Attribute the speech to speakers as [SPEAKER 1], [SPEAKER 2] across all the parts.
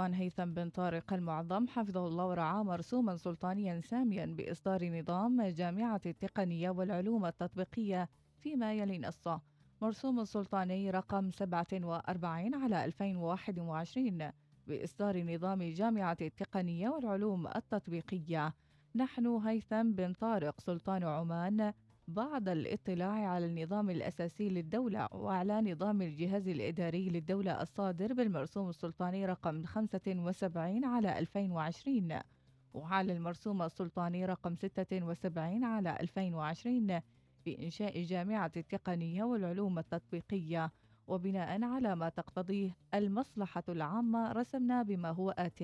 [SPEAKER 1] هيثم بن طارق المعظم. حفظه الله ورعاه مرسوما سلطانيا ساميا بإصدار نظام جامعة التقنية والعلوم التطبيقية فيما يلي نصه. مرسوم السلطاني رقم 47 على 2021 بإصدار نظام جامعة التقنية والعلوم التطبيقية. نحن هيثم بن طارق سلطان عمان بعد الاطلاع على النظام الأساسي للدولة وعلى نظام الجهاز الإداري للدولة الصادر بالمرسوم السلطاني رقم 75 على 2020 وعلى المرسوم السلطاني رقم 76 على 2020 بإنشاء جامعة التقنية والعلوم التطبيقية وبناء على ما تقتضيه المصلحة العامة رسمنا بما هو آت.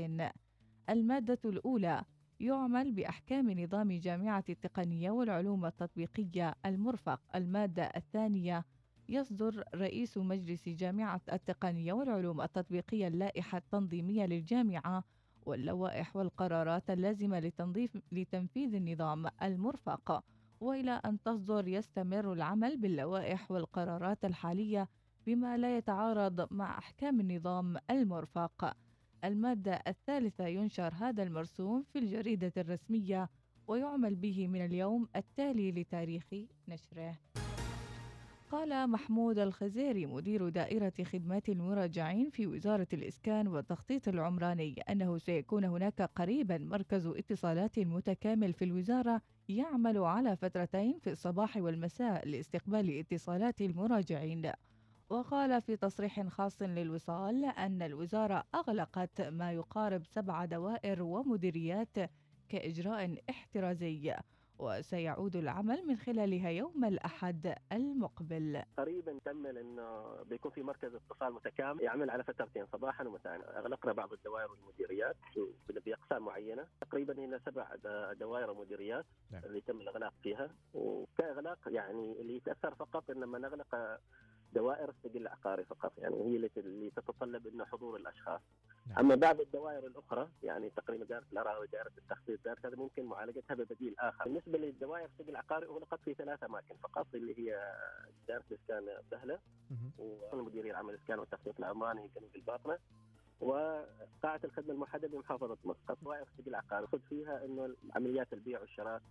[SPEAKER 1] المادة الأولى يعمل بأحكام نظام جامعة التقنية والعلوم التطبيقية المرفق. المادة الثانية يصدر رئيس مجلس جامعة التقنية والعلوم التطبيقية اللائحة التنظيمية للجامعة واللوائح والقرارات اللازمة لتنظيف لتنفيذ النظام المرفق. وإلى أن تصدر يستمر العمل باللوائح والقرارات الحالية بما لا يتعارض مع أحكام النظام المرفق. المادة الثالثة ينشر هذا المرسوم في الجريدة الرسمية ويعمل به من اليوم التالي لتاريخ نشره. قال محمود الخزيري مدير دائرة خدمات المراجعين في وزارة الإسكان والتخطيط العمراني أنه سيكون هناك قريبا مركز اتصالات متكامل في الوزارة يعمل على فترتين في الصباح والمساء لاستقبال اتصالات المراجعين. وقال في تصريح خاص للوصال أن الوزارة أغلقت ما يقارب سبع دوائر ومديريات كإجراء احترازي وسيعود العمل من خلالها يوم الأحد المقبل.
[SPEAKER 2] قريبا تمل أنه بيكون في مركز اتصال متكامل يعمل على فترتين صباحا ومساء. أغلقنا بعض الدوائر والمديريات بأقسام معينة تقريبا هنا سبع دوائر ومديريات نعم. اللي تم الإغلاق فيها. وكإغلاق يعني اللي يتأثر فقط إنما نغلق دوائر السجل العقاري فقط يعني هي اللي تتطلب إنه حضور الأشخاص. نعم. أما بعض الدوائر الأخرى يعني تقريبا دائرة الاراضي دائرة التخطيط دائرة هذا ممكن معالجتها ببديل آخر. بالنسبة للدوائر السجل العقاري اغلقت في ثلاث أماكن فقط اللي هي دائرة الإسكان السهلة والمديريه العام الإسكان والتخطيط العمراني جنوب الباطنة وقاعة الخدمة الموحدة بمحافظة مسقط دوائر السجل العقاري خذ فيها إنه عمليات البيع والشراء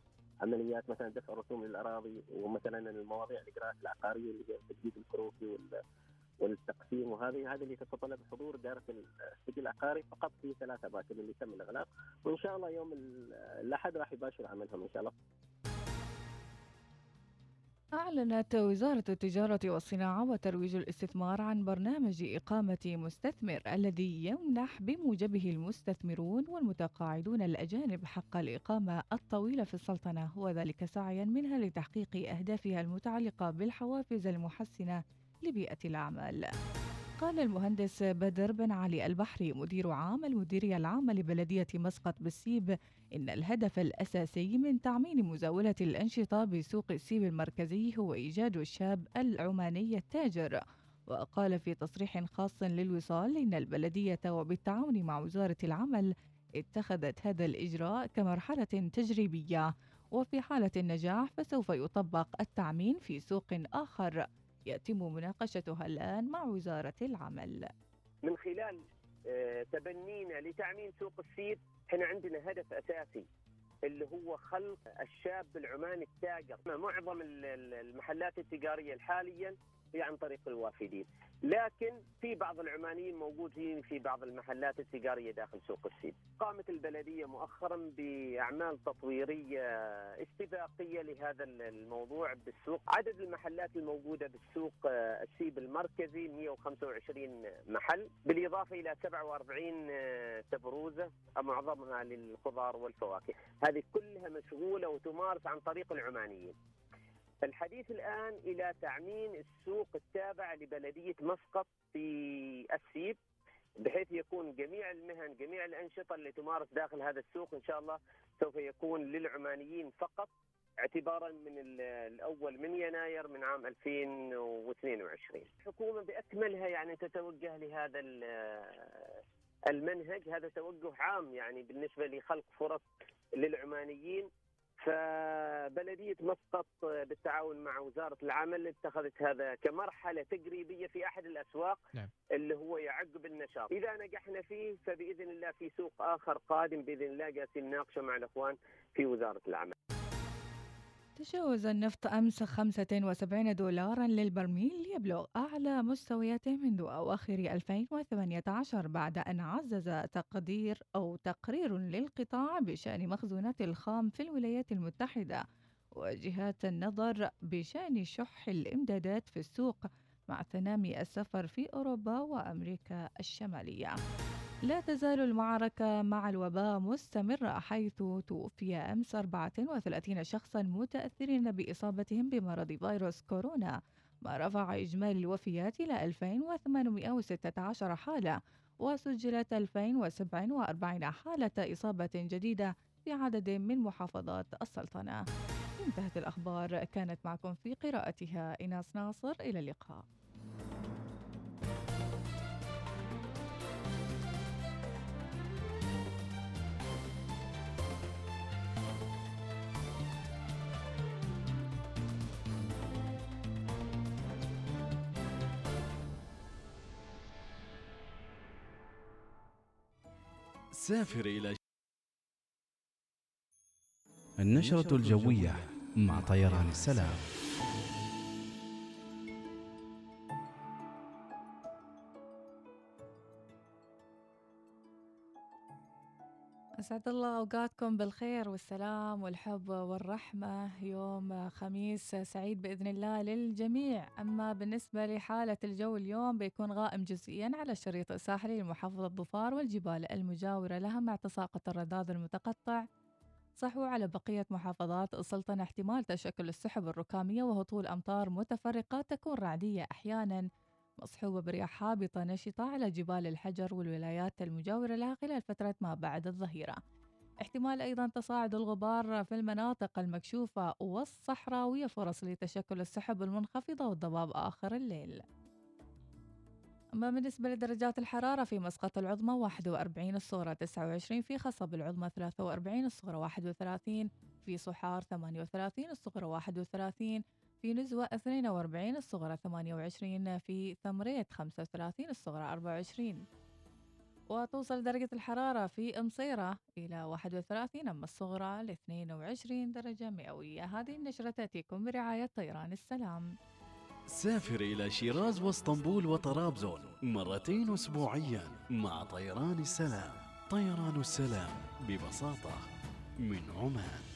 [SPEAKER 2] عمليات مثلا دفع رسوم للأراضي ومثلا المواضيع الاجراءات العقارية اللي هي التجديد الكروكي والتقسيم وهذه هذه اللي تتطلب حضور دائرة السجل العقاري فقط في ثلاث اماكن اللي تم الإغلاق وإن شاء الله يوم الأحد راح يباشر عملهم إن شاء الله.
[SPEAKER 1] أعلنت وزارة التجارة والصناعة وترويج الاستثمار عن برنامج إقامة مستثمر الذي يمنح بموجبه المستثمرون والمتقاعدون الأجانب حق الإقامة الطويلة في السلطنة وذلك سعيا منها لتحقيق أهدافها المتعلقة بالحوافز المحسنة لبيئة الأعمال. قال المهندس بدر بن علي البحري مدير عام المديرية العامة لبلدية مسقط بالسيب إن الهدف الأساسي من تعميم مزاولة الأنشطة بسوق السيب المركزي هو إيجاد الشاب العماني التاجر. وقال في تصريح خاص للوصال إن البلدية وبالتعاون مع وزارة العمل اتخذت هذا الإجراء كمرحلة تجريبية. وفي حالة النجاح فسوف يطبق التعميم في سوق آخر. يتم مناقشتها الآن مع وزارة العمل.
[SPEAKER 3] من خلال آه، تبنينا لتعميم سوق السيب إحنا عندنا هدف أساسي اللي هو خلق الشاب العماني التاجر. معظم المحلات التجارية حاليا هي عن طريق الوافدين لكن في بعض العمانيين موجودين في بعض المحلات التجاريه داخل سوق السيب. قامت البلدية مؤخرا بأعمال تطويرية استباقية لهذا الموضوع بالسوق، عدد المحلات الموجودة بالسوق آه، السيب المركزي 125 محل، بالإضافة إلى 47 آه، تبروزة معظمها للخضار والفواكه، هذه كلها مشغولة وتمارس عن طريق العمانيين. الحديث الآن إلى تعميم السوق التابع لبلدية مسقط في السيب بحيث يكون جميع المهن جميع الأنشطة اللي تمارس داخل هذا السوق إن شاء الله سوف يكون للعمانيين فقط اعتبارا من الأول من يناير من عام 2022 الحكومة بأكملها يعني تتوجه لهذا المنهج هذا توجه عام يعني بالنسبة لخلق فرص للعمانيين. فبلدية مسقط بالتعاون مع وزارة العمل اتخذت هذا كمرحلة تجريبيه في أحد الأسواق نعم. اللي هو يعقب النشاط، إذا نجحنا فيه فبإذن الله في سوق آخر قادم بإذن الله جالسين نناقشه مع الإخوان في وزارة العمل.
[SPEAKER 1] تجاوز النفط أمس 75 دولارا للبرميل يبلغ أعلى مستوياته منذ أواخر 2018 بعد أن عزز تقدير أو تقرير للقطاع بشأن مخزونات الخام في الولايات المتحدة وجهات النظر بشأن شح الإمدادات في السوق مع تنامي السفر في أوروبا وأمريكا الشمالية. لا تزال المعركة مع الوباء مستمرة حيث توفي أمس 34 شخصا متأثرين بإصابتهم بمرض فيروس كورونا. ما رفع إجمالي الوفيات إلى 2816 حالة وسجلت 2047 حالة إصابة جديدة في عدد من محافظات السلطنة. انتهت الأخبار. كانت معكم في قراءتها إناس ناصر. إلى اللقاء.
[SPEAKER 4] سافر إلى النشرة الجوية مع طيران السلام.
[SPEAKER 1] أسعد الله أوقاتكم بالخير والسلام والحب والرحمة. يوم خميس سعيد بإذن الله للجميع. أما بالنسبة لحالة الجو اليوم بيكون غائم جزئيا على الشريط الساحلي لمحافظة ظفار والجبال المجاورة لها مع تساقط الرذاذ المتقطع. صحو على بقية محافظات السلطنة احتمال تشكل السحب الركامية وهطول أمطار متفرقة تكون رعدية أحيانا. مصحوبة برياح هابطة نشطة على جبال الحجر والولايات المجاورة لها خلال فترة ما بعد الظهيرة. احتمال أيضا تصاعد الغبار في المناطق المكشوفة والصحراوية فرص لتشكل السحب المنخفضة والضباب آخر الليل. أما بالنسبة لدرجات الحرارة في مسقط العظمى 41 الصغرى 29 في خصب العظمى 43 الصغرى 31 في صحار 38 الصغرى 31 في نزوة 42 الصغرى 28 في ثمريت 35 الصغرى 24 وتوصل درجة الحرارة في مصيرة إلى 31 أما الصغرى ل 22 درجة مئوية. هذه النشرة تأتيكم برعاية طيران السلام.
[SPEAKER 4] سافر إلى شيراز واسطنبول وطرابزون مرتين أسبوعيا مع طيران السلام. طيران السلام ببساطة من عمان.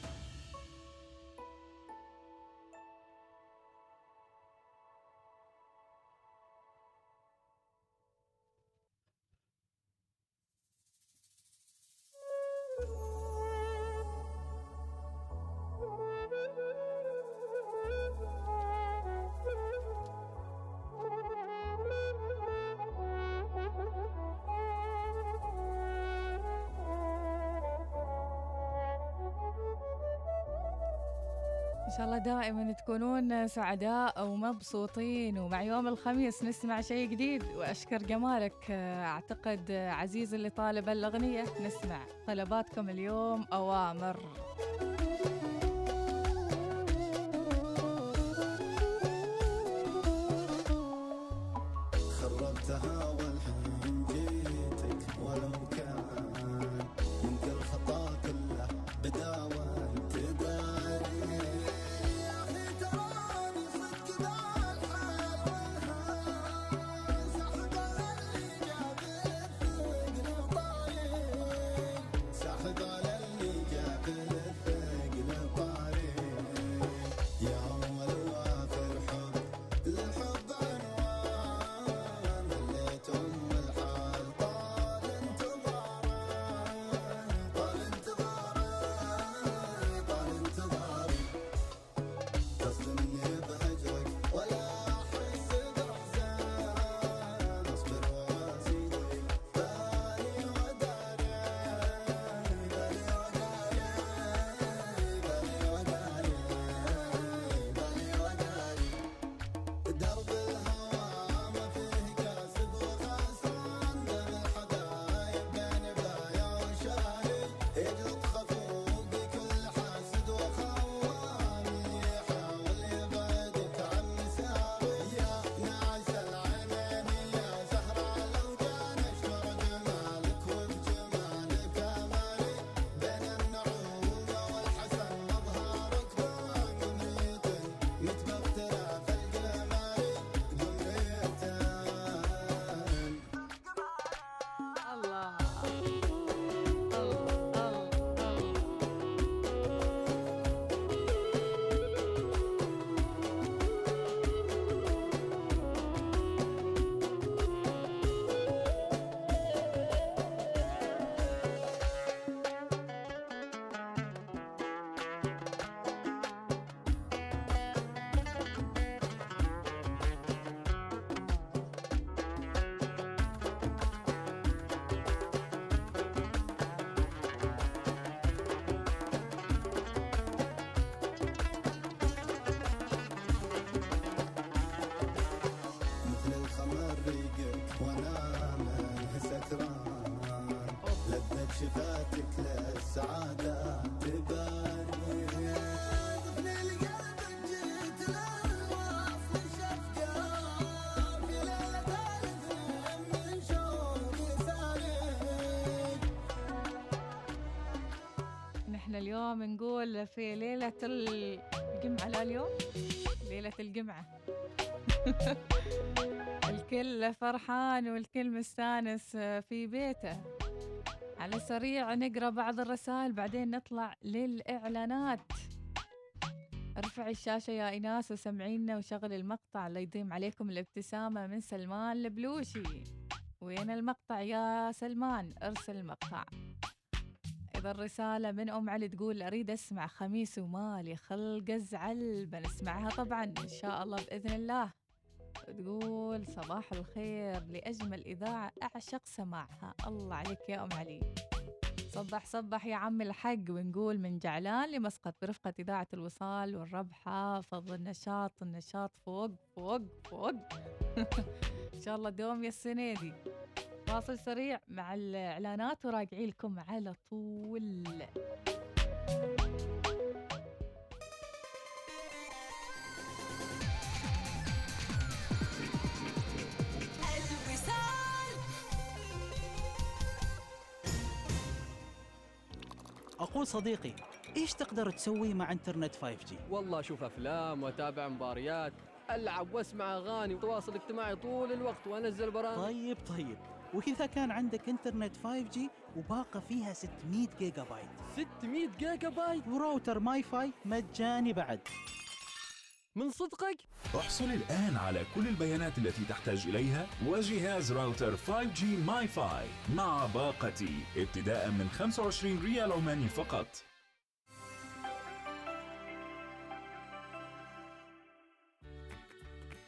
[SPEAKER 1] دائما تكونون سعداء ومبسوطين ومع يوم الخميس نسمع شيء جديد. وأشكر جمالك أعتقد عزيز اللي طالب الأغنية. نسمع طلباتكم اليوم اوامر اليوم نقول في ليلة الجمعة لا اليوم ليلة الجمعة. الكل فرحان والكل مستانس في بيته. على سريع نقرأ بعض الرسائل بعدين نطلع للإعلانات. ارفعي الشاشة يا إيناس وسمعينا وشغل المقطع اللي يديم عليكم الابتسامة من سلمان البلوشي. وين المقطع يا سلمان؟ ارسل المقطع إذا الرسالة من أم علي تقول أريد أسمع خميس ومالي خلق أزعل. بنسمعها طبعا إن شاء الله بإذن الله. تقول صباح الخير لأجمل إذاعة أعشق سماعها. الله عليك يا أم علي. صبح صبح يا عم الحق. ونقول من جعلان لمسقط برفقة إذاعة الوصال والربحة. فضل النشاط النشاط فوق فوق فوق. إن شاء الله دوم يا السنة دي. فاصل سريع مع الإعلانات وراجعين لكم على طول.
[SPEAKER 5] أقول صديقي إيش تقدر تسوي مع إنترنت 5G؟
[SPEAKER 6] والله أشوف أفلام وأتابع مباريات ألعب وأسمع أغاني وتواصل اجتماعي طول الوقت وأنزل برامج.
[SPEAKER 5] طيب طيب. وإذا كان عندك إنترنت 5G وباقة فيها 600 جيجا بايت
[SPEAKER 6] 600 جيجا بايت
[SPEAKER 5] و router MiFi مجاني بعد.
[SPEAKER 6] من صدقك؟
[SPEAKER 7] احصل الآن على كل البيانات التي تحتاج إليها وجهاز راوتر 5G MiFi مع باقتي ابتداء من 25 ريال عماني فقط.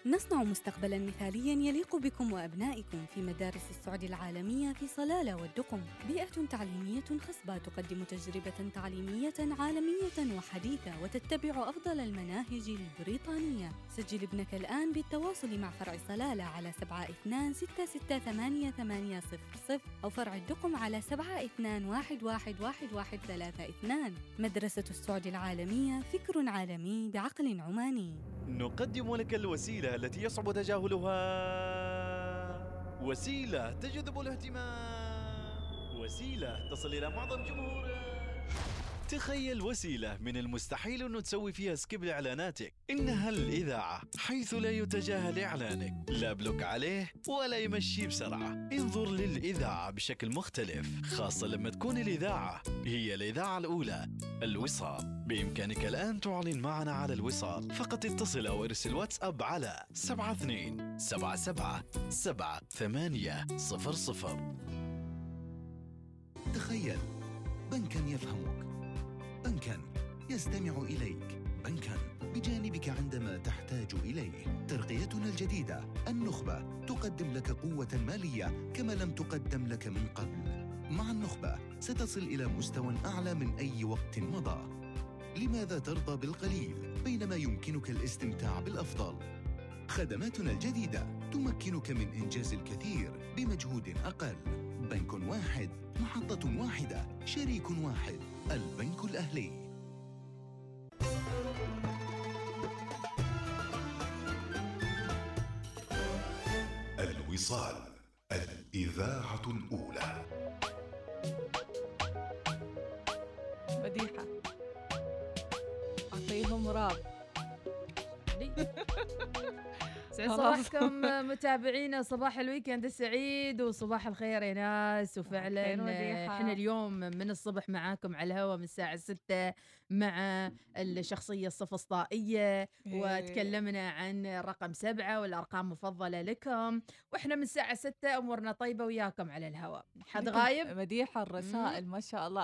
[SPEAKER 8] نصنع مستقبلا مثاليا يليق بكم وأبنائكم في مدارس السعودي العالمية في صلالة والدقم. بيئة تعليمية خصبة تقدم تجربة تعليمية عالمية وحديثة وتتبع أفضل المناهج البريطانية. سجل ابنك الآن بالتواصل مع فرع صلالة على 72688800 أو فرع الدقم على 72111132 مدرسة السعودي العالمية فكر عالمي بعقل عماني.
[SPEAKER 4] نقدم لك التي يصعب تجاهلها. وسيلة تجذب الاهتمام. وسيلة تصل إلى معظم جمهورك تخيل وسيلة من المستحيل أنه تسوي فيها skip لإعلاناتك إنها الإذاعة حيث لا يتجاهل إعلانك. لا block عليه ولا يمشي بسرعة. انظر للإذاعة بشكل مختلف خاصة لما تكون الإذاعة هي الإذاعة الأولى. الوصال. بإمكانك الآن تعلن معنا على الوصال. فقط اتصل أو ارسل واتساب على 72 77 7 8 00
[SPEAKER 9] تخيل بنكا يفهمك؟ بنكا. يستمع إليك. بنكا. بجانبك عندما تحتاج إليه. ترقيتنا الجديدة. النخبة. تقدم لك قوة مالية كما لم تقدم لك من قبل. مع النخبة ستصل إلى مستوى أعلى من أي وقت مضى. لماذا ترضى بالقليل بينما يمكنك الاستمتاع بالأفضل؟ خدماتنا الجديدة تمكنك من إنجاز الكثير بمجهود أقل. بنك واحد. محطة واحدة. شريك واحد. البنك الأهلي.
[SPEAKER 7] الوصال الإذاعة الأولى.
[SPEAKER 1] مديحة أعطيهم راب.
[SPEAKER 10] صباحكم متابعينا صباح الويكند السعيد وصباح الخير يا ناس وفعلا. إحنا اليوم من الصبح معاكم على الهواء من الساعة 6 مع الشخصية الصفسطائية وتكلمنا عن رقم سبعة والأرقام مفضلة لكم وإحنا من الساعة 6 أمورنا طيبة وياكم على الهواء حد غايب؟
[SPEAKER 1] مديحة الرسائل ما شاء الله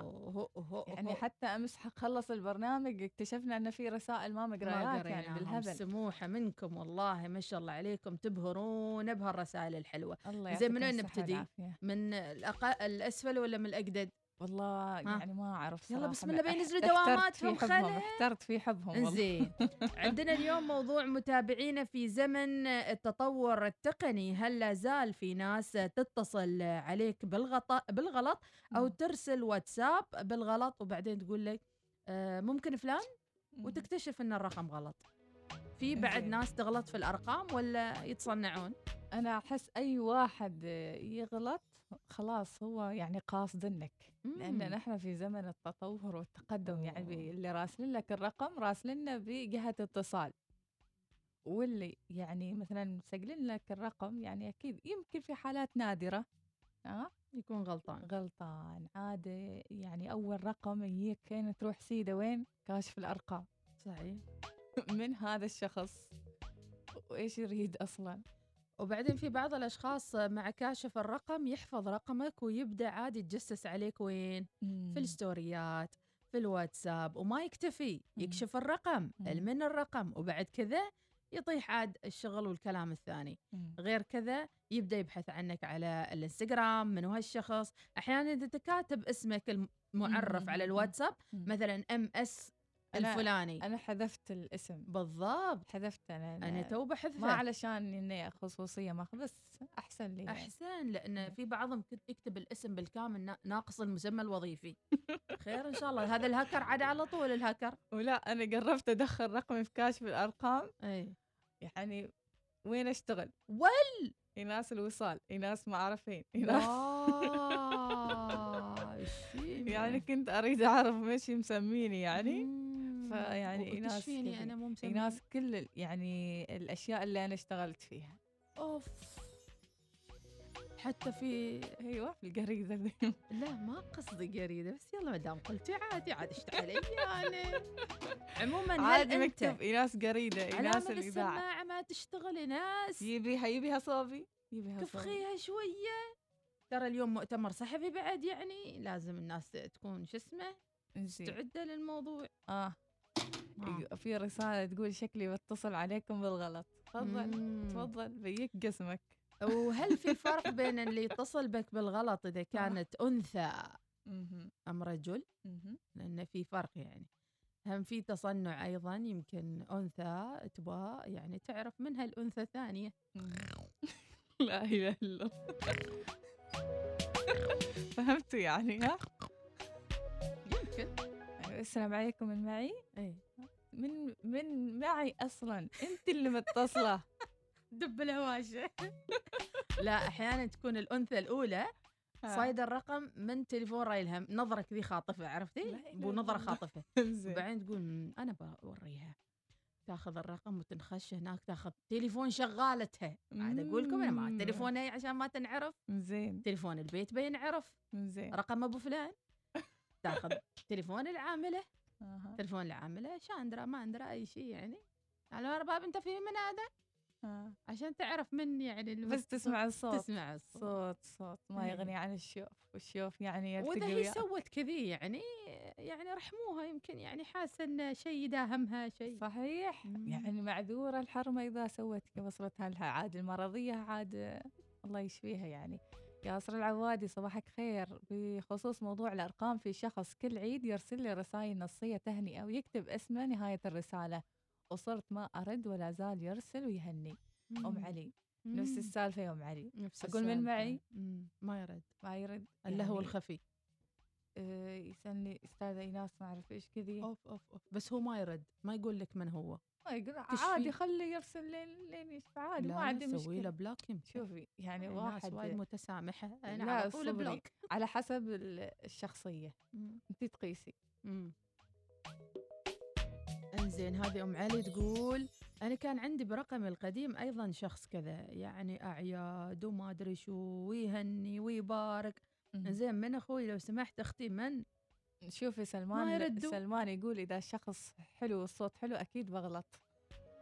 [SPEAKER 10] أوه، أوه،
[SPEAKER 1] يعني. حتى أمس خلص البرنامج اكتشفنا إن في رسائل ما مقرايات يعني. بالهبل
[SPEAKER 10] سموحة منكم والله ما شاء الله عليكم تبهرون بهالرسائل الحلوة
[SPEAKER 1] الله
[SPEAKER 10] زين من وين نبتدي؟ من الأق... الأسفل ولا من الأقدد؟
[SPEAKER 1] والله يعني ما أعرف
[SPEAKER 10] يلا. بسم الله بينزلوا دواماتهم خلا.
[SPEAKER 1] احترت في حبهم.
[SPEAKER 10] زين عندنا اليوم موضوع متابعينا في زمن التطور التقني هل لا زال في ناس تتصل عليك بالغط... بالغلط أو ترسل واتساب بالغلط وبعدين تقول لك آه، ممكن فلان وتكتشف إن الرقم غلط في بعد. ناس تغلط في الأرقام ولا يتصنعون
[SPEAKER 1] أنا أحس أي واحد يغلط خلاص هو يعني قاصد إنك
[SPEAKER 10] لأن.
[SPEAKER 1] نحن في زمن التطور والتقدم يعني بي- اللي راسلين لك الرقم راسلنا بجهة اتصال. واللي يعني مثلا مسجلين لك الرقم يعني أكيد يمكن في حالات نادرة ها؟
[SPEAKER 10] يكون غلطان.
[SPEAKER 1] غلطان. عادة يعني أول رقم يجيك كان تروح سيدة وين؟ كاشف الأرقام.
[SPEAKER 10] صحيح.
[SPEAKER 1] من هذا الشخص. وإيش يريد أصلا؟
[SPEAKER 10] وبعدين في بعض الأشخاص مع كاشف الرقم يحفظ رقمك ويبدأ عادي يتجسس عليك وين في الستوريات في الواتساب وما يكتفي يكشف الرقم من الرقم وبعد كذا يطيح عاد الشغل والكلام الثاني
[SPEAKER 1] مم.
[SPEAKER 10] غير كذا يبدأ يبحث عنك على الإنستغرام من هالشخص أحيانا إذا كاتب اسمك المعرف
[SPEAKER 1] مم.
[SPEAKER 10] على الواتساب
[SPEAKER 1] مم.
[SPEAKER 10] مثلا ام اس
[SPEAKER 1] أنا-
[SPEAKER 10] الفلاني.
[SPEAKER 1] أنا حذفت الاسم.
[SPEAKER 10] بالضبط.
[SPEAKER 1] حذفت أنا
[SPEAKER 10] أنا تو بحذفه
[SPEAKER 1] ما علشان إني خصوصية ما بس أحسن لي.
[SPEAKER 10] أحسن لأن في بعضهم يكتب الاسم بالكامل نا- ناقص المسمى الوظيفي. خير إن شاء الله. هذا الهكر عاد على طول الهكر
[SPEAKER 1] ولا أنا قربت أدخل رقمي في كاشف الأرقام.
[SPEAKER 10] إي.
[SPEAKER 1] يعني وين أشتغل؟
[SPEAKER 10] ول
[SPEAKER 1] ايناس الوصال ايناس ما اعرف فين إيناس
[SPEAKER 10] إيش فيني؟
[SPEAKER 1] يعني كنت أريد أعرف إيش مسميني يعني. فيعني ايناس
[SPEAKER 10] فيني
[SPEAKER 1] كذي.
[SPEAKER 10] أنا مو
[SPEAKER 1] ايناس كل يعني الأشياء اللي أنا اشتغلت فيها.
[SPEAKER 10] أوف. حتى في
[SPEAKER 1] أيوه في القريده ذي.
[SPEAKER 10] لا ما قصدي قريده بس يلا ما دام قلتي عادي عاد اشت علي أنا عموما
[SPEAKER 1] عادي مكتوب ايناس قريده ايناس الاذاعه
[SPEAKER 10] السماعه ما تشتغل ناس؟
[SPEAKER 1] يبيها يبيها صوبي يبيها صوبي
[SPEAKER 10] كفخيها شوية. ترى اليوم مؤتمر صحفي بعد يعني لازم الناس تكون شو اسمه. مستعده للموضوع.
[SPEAKER 1] آه.
[SPEAKER 10] آه.
[SPEAKER 1] في رسالة تقول شكلي بتصل عليكم بالغلط تفضل
[SPEAKER 10] مم.
[SPEAKER 1] تفضل بيك قسمك
[SPEAKER 10] وهل في فرق بين اللي يتصل بك بالغلط إذا كانت أنثى
[SPEAKER 1] مهم.
[SPEAKER 10] أم رجل. لأن في فرق يعني هم في تصنع أيضا يمكن أنثى تبغى يعني تعرف منها الانثى الثانية
[SPEAKER 1] مهم. لا إله إلا الله فهمتوا يعني ها السلام عليكم من معي؟
[SPEAKER 10] إي.
[SPEAKER 1] من من معي أصلا. أنت اللي متصلة.
[SPEAKER 10] دب الهواشة. لا أحيانا تكون الأنثى الأولى.
[SPEAKER 1] ها.
[SPEAKER 10] صايده الرقم من تليفون رايلها نظره كذي خاطفة عرفتي. خاطفة.
[SPEAKER 1] زين.
[SPEAKER 10] وبعدين تقول "مم، أنا بوريها. تاخذ الرقم وتنخش هناك تاخذ تليفون شغالتها. عاد أقول لكم أنا ما
[SPEAKER 1] مم.
[SPEAKER 10] تليفونها عشان ما تنعرف.
[SPEAKER 1] زين
[SPEAKER 10] تليفون البيت بينعرف.
[SPEAKER 1] زين
[SPEAKER 10] رقم أبو فلان. تاخذ تليفون العاملة
[SPEAKER 1] أها.
[SPEAKER 10] تليفون العاملة شاندرا ما ادري أي شيء يعني على ارباب أنت في من هذا
[SPEAKER 1] آه.
[SPEAKER 10] عشان تعرف من يعني
[SPEAKER 1] بس. تسمع الصوت
[SPEAKER 10] تسمع الصوت
[SPEAKER 1] صوت صوت ما
[SPEAKER 10] إيه.
[SPEAKER 1] يغني عن الشوف والشوف يعني وإذا
[SPEAKER 10] هي. سوت كذي يعني يعني رحموها يمكن يعني حاسه إن شيء يداهمها شيء
[SPEAKER 1] صحيح
[SPEAKER 10] مم.
[SPEAKER 1] يعني معذورة الحرمة إذا سوت وصلتها لها عاد المرضية عاد الله يشفيها يعني ياسر العوادي صباحك خير. بخصوص موضوع الأرقام في شخص كل عيد يرسل لي رسائل نصية تهنئة ويكتب اسمه نهاية الرسالة. وصرت ما أرد ولا زال يرسل ويهني. أم علي نفس
[SPEAKER 10] مم.
[SPEAKER 1] السالفة يا أم علي.
[SPEAKER 10] نفس
[SPEAKER 1] أقول من
[SPEAKER 10] السالفة.
[SPEAKER 1] معي؟
[SPEAKER 10] مم. ما يرد.
[SPEAKER 1] ما يرد. يعني،
[SPEAKER 10] الخفي.
[SPEAKER 1] آه، يسألني أستاذة إيناس ما أعرف إيش كذي.
[SPEAKER 10] أوف أوف أوف. بس هو ما يرد. ما يقول لك من هو.
[SPEAKER 1] ما يقول. عادي خليه يرسل لين لين يشفى عادي ما عندي
[SPEAKER 10] سوي
[SPEAKER 1] مشكلة
[SPEAKER 10] له block يمكن
[SPEAKER 1] شوفي يعني
[SPEAKER 10] ناس
[SPEAKER 1] واحد
[SPEAKER 10] وايد متسامحة
[SPEAKER 1] أنا
[SPEAKER 10] على طول. block
[SPEAKER 1] على حسب ال- الشخصية
[SPEAKER 10] مم.
[SPEAKER 1] أنت تقيسي.
[SPEAKER 10] إنزين هذه أم علي تقول أنا كان عندي برقمي القديم أيضا شخص كذا يعني أعياد وما أدري شو ويهني ويبارك. زين من أخوي لو سمحت أختي من
[SPEAKER 1] شوفي
[SPEAKER 10] ما
[SPEAKER 1] سلمان
[SPEAKER 10] يردوا.
[SPEAKER 1] سلمان يقول إذا الشخص حلو والصوت حلو أكيد بغلط.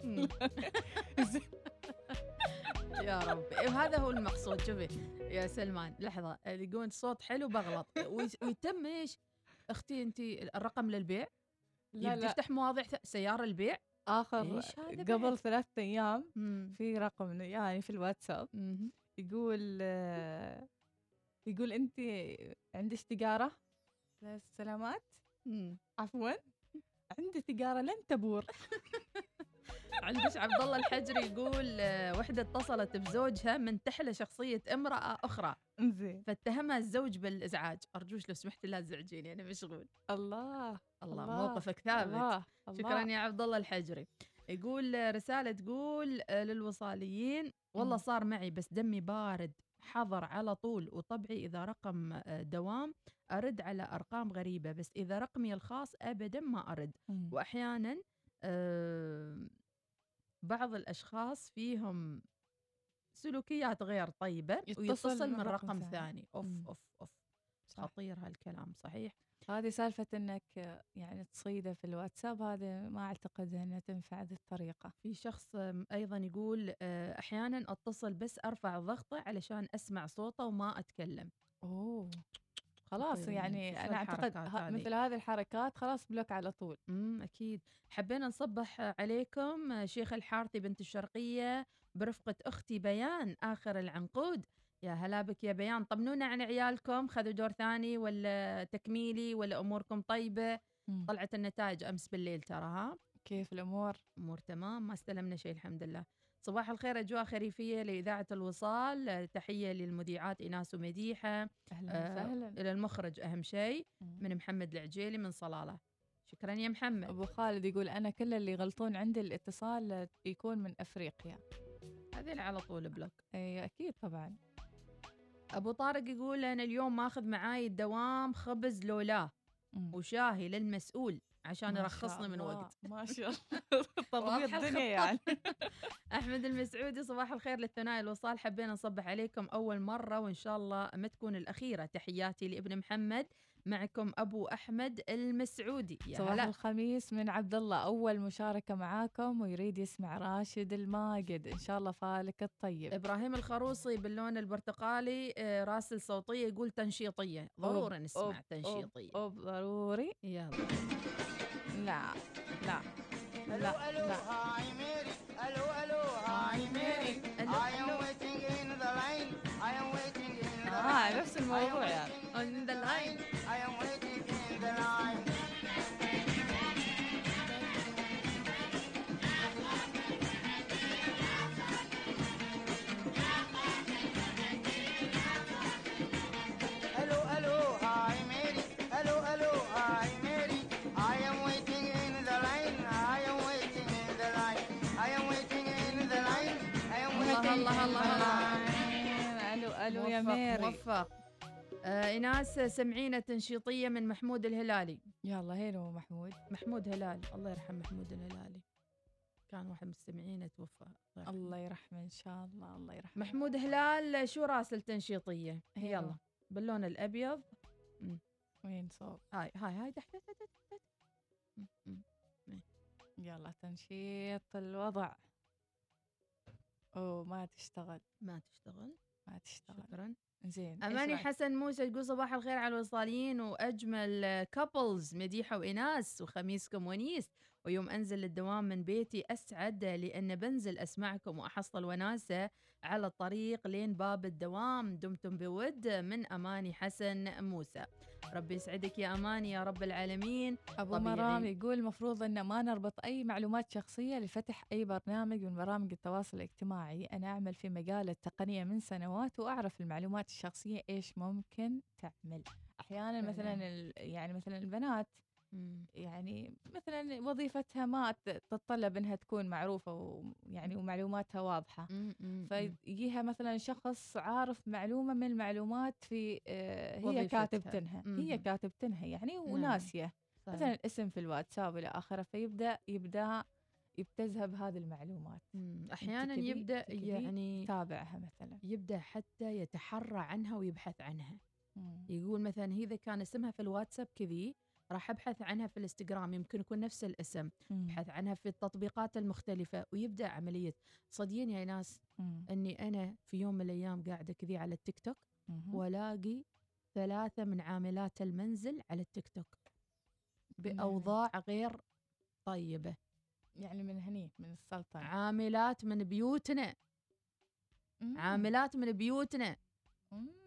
[SPEAKER 10] يا ربي. هذا هو المقصود. شوفي يا سلمان لحظة. يقول صوت حلو بغلط. وي- ويتم إيش؟ أختي أنت الرقم للبيع؟
[SPEAKER 1] لا لا.
[SPEAKER 10] تفتح مواضيع سيارة البيع؟ آخر
[SPEAKER 1] قبل؟ ثلاثة
[SPEAKER 10] أيام.
[SPEAKER 1] في رقم يعني في الواتساب. يقول آه، يقول أنت عندك تجاره لا السلامات
[SPEAKER 10] مم.
[SPEAKER 1] عفوا. عندي تجارة لن تبور.
[SPEAKER 10] عندك عبد الله الحجري يقول آه، وحدة اتصلت بزوجها من تحلى شخصية امرأة أخرى.
[SPEAKER 1] انزين.
[SPEAKER 10] فاتهمها الزوج بالإزعاج. أرجوش لو سمحتي لا تزعجيني أنا مشغول
[SPEAKER 1] الله.
[SPEAKER 10] الله,
[SPEAKER 1] الله،
[SPEAKER 10] موقفك ثابت.
[SPEAKER 1] الله.
[SPEAKER 10] شكرا
[SPEAKER 1] الله.
[SPEAKER 10] يا عبد الله الحجري. يقول آه، رسالة تقول آه، للوصاليين والله. صار معي بس دمي بارد. حظر على طول وطبعي إذا رقم آه، دوام أرد على أرقام غريبة بس إذا رقمي الخاص ابدا ما أرد
[SPEAKER 1] مم.
[SPEAKER 10] واحيانا آه، بعض الأشخاص فيهم سلوكيات غير طيبة
[SPEAKER 1] يتصل
[SPEAKER 10] ويتصل
[SPEAKER 1] من رقم ثاني.
[SPEAKER 10] ثاني أوف
[SPEAKER 1] مم.
[SPEAKER 10] أوف أوف
[SPEAKER 1] صح.
[SPEAKER 10] خطير هالكلام صحيح
[SPEAKER 1] هذه سالفة إنك يعني تصيده في الواتساب هذه ما أعتقد إنها تنفع هذه الطريقة.
[SPEAKER 10] في شخص أيضا يقول آه، أحيانا أتصل بس أرفع ضغطه علشان أسمع صوته وما أتكلم.
[SPEAKER 1] أوه! خلاص يعني
[SPEAKER 10] يعني. أنا
[SPEAKER 1] أعتقد
[SPEAKER 10] هذه؟
[SPEAKER 1] مثل هذه الحركات خلاص بلوك على طول.
[SPEAKER 10] امم أكيد. حبينا نصبح عليكم آه، شيخ الحارثي بنت الشرقية برفقة أختي بيان آخر العنقود. يا هلا بك يا بيان. طمنونا عن عيالكم خذوا دور ثاني ولا تكميلي ولا أموركم طيبة؟
[SPEAKER 1] مم.
[SPEAKER 10] طلعت النتائج أمس بالليل ترى ها؟
[SPEAKER 1] كيف الأمور؟
[SPEAKER 10] أمور تمام ما استلمنا شيء الحمد لله. صباح الخير أجواء خريفية لإذاعة الوصال آه، تحية للمذيعات إيناس ومديحة.
[SPEAKER 1] أهلا
[SPEAKER 10] آه،
[SPEAKER 1] وسهلا.
[SPEAKER 10] إلى المخرج أهم شيء. من محمد العجيلي من صلالة. شكرا يا محمد.
[SPEAKER 1] أبو خالد يقول أنا كل اللي يغلطون عندي الاتصال آه، يكون من أفريقيا.
[SPEAKER 10] هذه على طول بلوك.
[SPEAKER 1] اي أكيد طبعا.
[SPEAKER 10] أبو طارق يقول أنا اليوم ماخذ معاي الدوام خبز لولا
[SPEAKER 1] مم.
[SPEAKER 10] وشاهي للمسؤول عشان يرخصني من وقت.
[SPEAKER 1] ما شاء الله. تضبيط الدنيا. يعني.
[SPEAKER 10] أحمد المسعودي صباح الخير للثنائي الوصال. حبينا نصبح عليكم أول مرة وإن شاء الله ما تكون الأخيرة. تحياتي لابن محمد. معكم أبو أحمد المسعودي. يا
[SPEAKER 1] صباح
[SPEAKER 10] هلا.
[SPEAKER 1] الخميس من عبد الله أول مشاركة معاكم ويريد يسمع راشد الماجد. إن شاء الله فالك الطيب.
[SPEAKER 10] إبراهيم الخروصي باللون البرتقالي آه، راسل صوتية يقول تنشيطية. ضروري
[SPEAKER 1] أوب،
[SPEAKER 10] نسمع
[SPEAKER 1] أوب،
[SPEAKER 10] تنشيطية.
[SPEAKER 1] أوب ضروري.
[SPEAKER 10] يلا.
[SPEAKER 1] لا لا لا لا.
[SPEAKER 11] Mary, hello, hello, hi Mary.
[SPEAKER 10] Hello,
[SPEAKER 11] I am
[SPEAKER 10] hello.
[SPEAKER 1] اه
[SPEAKER 11] line.
[SPEAKER 1] نفس الموضوع يعني
[SPEAKER 10] on the line
[SPEAKER 11] I am waiting in the line.
[SPEAKER 1] يا ميري
[SPEAKER 10] موفق. آه ايناس سمعينا تنشيطية من محمود الهلالي.
[SPEAKER 1] يلا هيلو محمود.
[SPEAKER 10] محمود هلال الله يرحم محمود الهلالي. كان واحد من مستمعينا توفى. الله يرحمه.
[SPEAKER 1] إن شاء الله الله يرحمه.
[SPEAKER 10] محمود هلال شو راسل تنشيطيه
[SPEAKER 1] أيوة.
[SPEAKER 10] يلا. باللون الأبيض.
[SPEAKER 1] وين صوب؟
[SPEAKER 10] هاي هاي هاي تحت تحت تحت تحت. م- م.
[SPEAKER 1] يلا تنشيط الوضع. أوه ما تشتغل.
[SPEAKER 10] ما تشتغل.
[SPEAKER 1] ما تشتغل
[SPEAKER 10] شكرا.
[SPEAKER 1] زين. أماني؟
[SPEAKER 10] حسن موسى تقول صباح الخير على الوصاليين وأجمل couples مديحة وايناس وخميسكم ونيس ويوم أنزل للدوام من بيتي أسعد لأن بنزل أسمعكم وأحصل وناسة على الطريق لين باب الدوام. دمتم بود من أماني حسن موسى. ربي يسعدك يا أماني يا رب العالمين.
[SPEAKER 1] أبو
[SPEAKER 10] طبيعي.
[SPEAKER 1] مرام يقول المفروض إن ما نربط أي معلومات شخصية لفتح أي برنامج من برامج التواصل الاجتماعي. أنا أعمل في مجال التقنية من سنوات وأعرف المعلومات الشخصية إيش ممكن تعمل. أحيانا مثلا يعني مثلا البنات. يعني مثلا وظيفتها ما تتطلب إنها تكون معروفة ويعني ومعلوماتها
[SPEAKER 10] واضحة.
[SPEAKER 1] فيجيها مثلا شخص عارف معلومة من المعلومات في آه، هي. كاتبتنها هي. كاتبتنها يعني
[SPEAKER 10] وناسية.
[SPEAKER 1] مثلا اسم في الواتساب إلى آخره فيبدأ يبدأ يبتزها بهذه المعلومات
[SPEAKER 10] أحيانا
[SPEAKER 1] يبدأ
[SPEAKER 10] يعني
[SPEAKER 1] تابعها مثلا
[SPEAKER 10] يبدأ حتى يتحرى عنها ويبحث عنها
[SPEAKER 1] مم.
[SPEAKER 10] يقول مثلا هي إذا كان اسمها في الواتساب كذي راح أبحث عنها في الإنستغرام يمكن يكون نفس الاسم
[SPEAKER 1] مم.
[SPEAKER 10] أبحث عنها في التطبيقات المختلفة ويبدأ عملية صدقين يا ناس
[SPEAKER 1] مم.
[SPEAKER 10] إني أنا في يوم من الأيام قاعدة كذي على التيك توك. والاقي ثلاثة من عاملات المنزل على التيك توك بأوضاع غير طيبة
[SPEAKER 1] يعني من هني من السلطنة
[SPEAKER 10] عاملات من بيوتنا. عاملات من بيوتنا.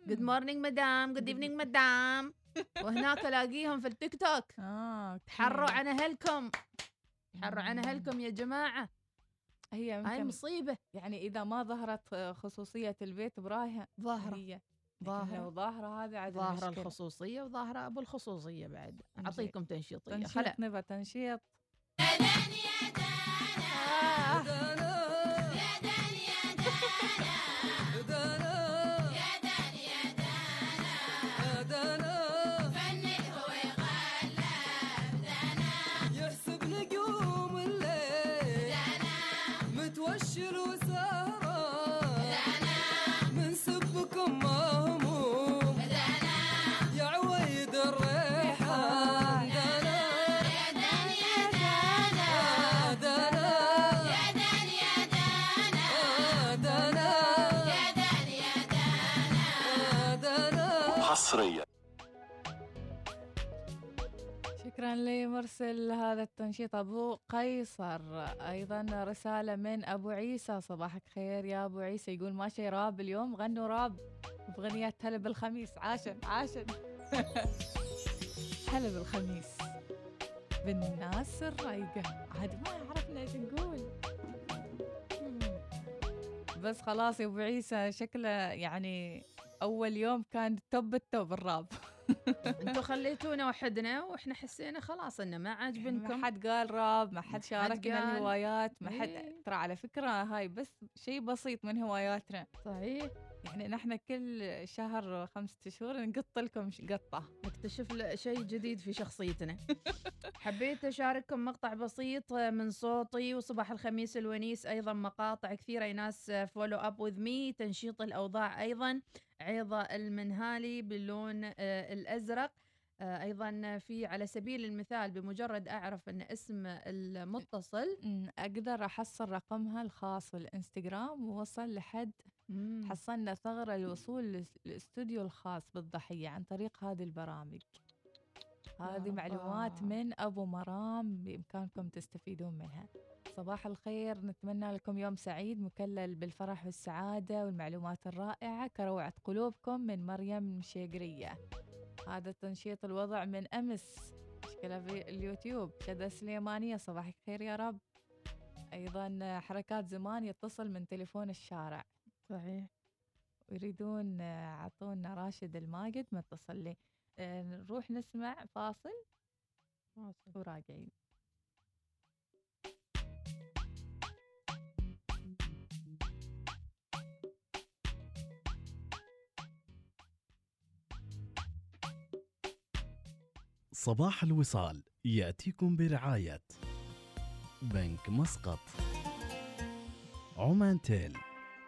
[SPEAKER 10] good morning madam good evening madam وهناك الاقيهم في التيك توك.
[SPEAKER 1] آه
[SPEAKER 10] تحروا. عن أهلكم. تحروا عن. أهلكم يا جماعة.
[SPEAKER 1] هي
[SPEAKER 10] هاي مصيبة.
[SPEAKER 1] يعني إذا ما ظهرت خصوصية البيت براها
[SPEAKER 10] ظاهرة.
[SPEAKER 1] هي لكن
[SPEAKER 10] ظاهرة.
[SPEAKER 1] لو ظاهرة هذا عاد ظاهرة.
[SPEAKER 10] الخصوصية وظاهرة أبو الخصوصية بعد. أعطيكم تنشيطية.
[SPEAKER 1] تنشيط نبى تنشيط.
[SPEAKER 12] متوشر وسهران من سبكم مهموم. يا عويد الريحان يا يا دانا يا دانا دانا يا دانا دانا
[SPEAKER 13] حصريا.
[SPEAKER 1] لمرسل هذا التنشيط أبو قيصر. أيضا رسالة من أبو عيسى. صباحك خير يا أبو عيسى. يقول ماشي راب اليوم غنوا راب. باغنيه هلا بالخميس. عاشن عاشن. هلا بالخميس. بالناس الرايقة. عاد ما عرفنا إيش نقول. بس خلاص يا أبو عيسى شكله يعني أول يوم كان توب التوب الراب.
[SPEAKER 10] أنتم خليتونا وحدنا وإحنا حسينا خلاص إنه ما عاجبنكم
[SPEAKER 1] ما حد قال راب ما حد شاركنا. الهوايات ما حد
[SPEAKER 10] إيه.
[SPEAKER 1] ترى على فكرة هاي بس شيء بسيط من هواياتنا.
[SPEAKER 10] صحيح.
[SPEAKER 1] يعني نحن كل شهر خمسة شهور نقط لكم قطة.
[SPEAKER 10] نكتشف شيء جديد في شخصيتنا. حبيت أشارككم مقطع بسيط من صوتي وصباح الخميس الونيس أيضا مقاطع كثيرة ناس follow up with me تنشيط الأوضاع أيضا. عظة المنهالي باللون آه، الأزرق آه، أيضا في على سبيل المثال بمجرد أعرف أن اسم المتصل
[SPEAKER 1] أمم، أقدر أحصل رقمها الخاص في الإنستغرام ووصل لحد
[SPEAKER 10] مم.
[SPEAKER 1] حصلنا ثغرة الوصول للاستوديو الخاص بالضحية عن طريق هذه البرامج هذه معلومات. من أبو مرام بإمكانكم تستفيدون منها صباح الخير. نتمنى لكم يوم سعيد مكلل بالفرح والسعادة والمعلومات الرائعة. كروعة قلوبكم من مريم المشيقرية هذا تنشيط الوضع من أمس. مشكلة في اليوتيوب. شدة سليمانية. صباح الخير يا رب. أيضا حركات زمان يتصل من تليفون الشارع.
[SPEAKER 10] صحيح.
[SPEAKER 1] ويريدون عطونا راشد الماجد متصل لي. آه، نروح نسمع فاصل. وراجعين.
[SPEAKER 4] صباح الوصال يأتيكم برعاية بنك مسقط. عمان تيل.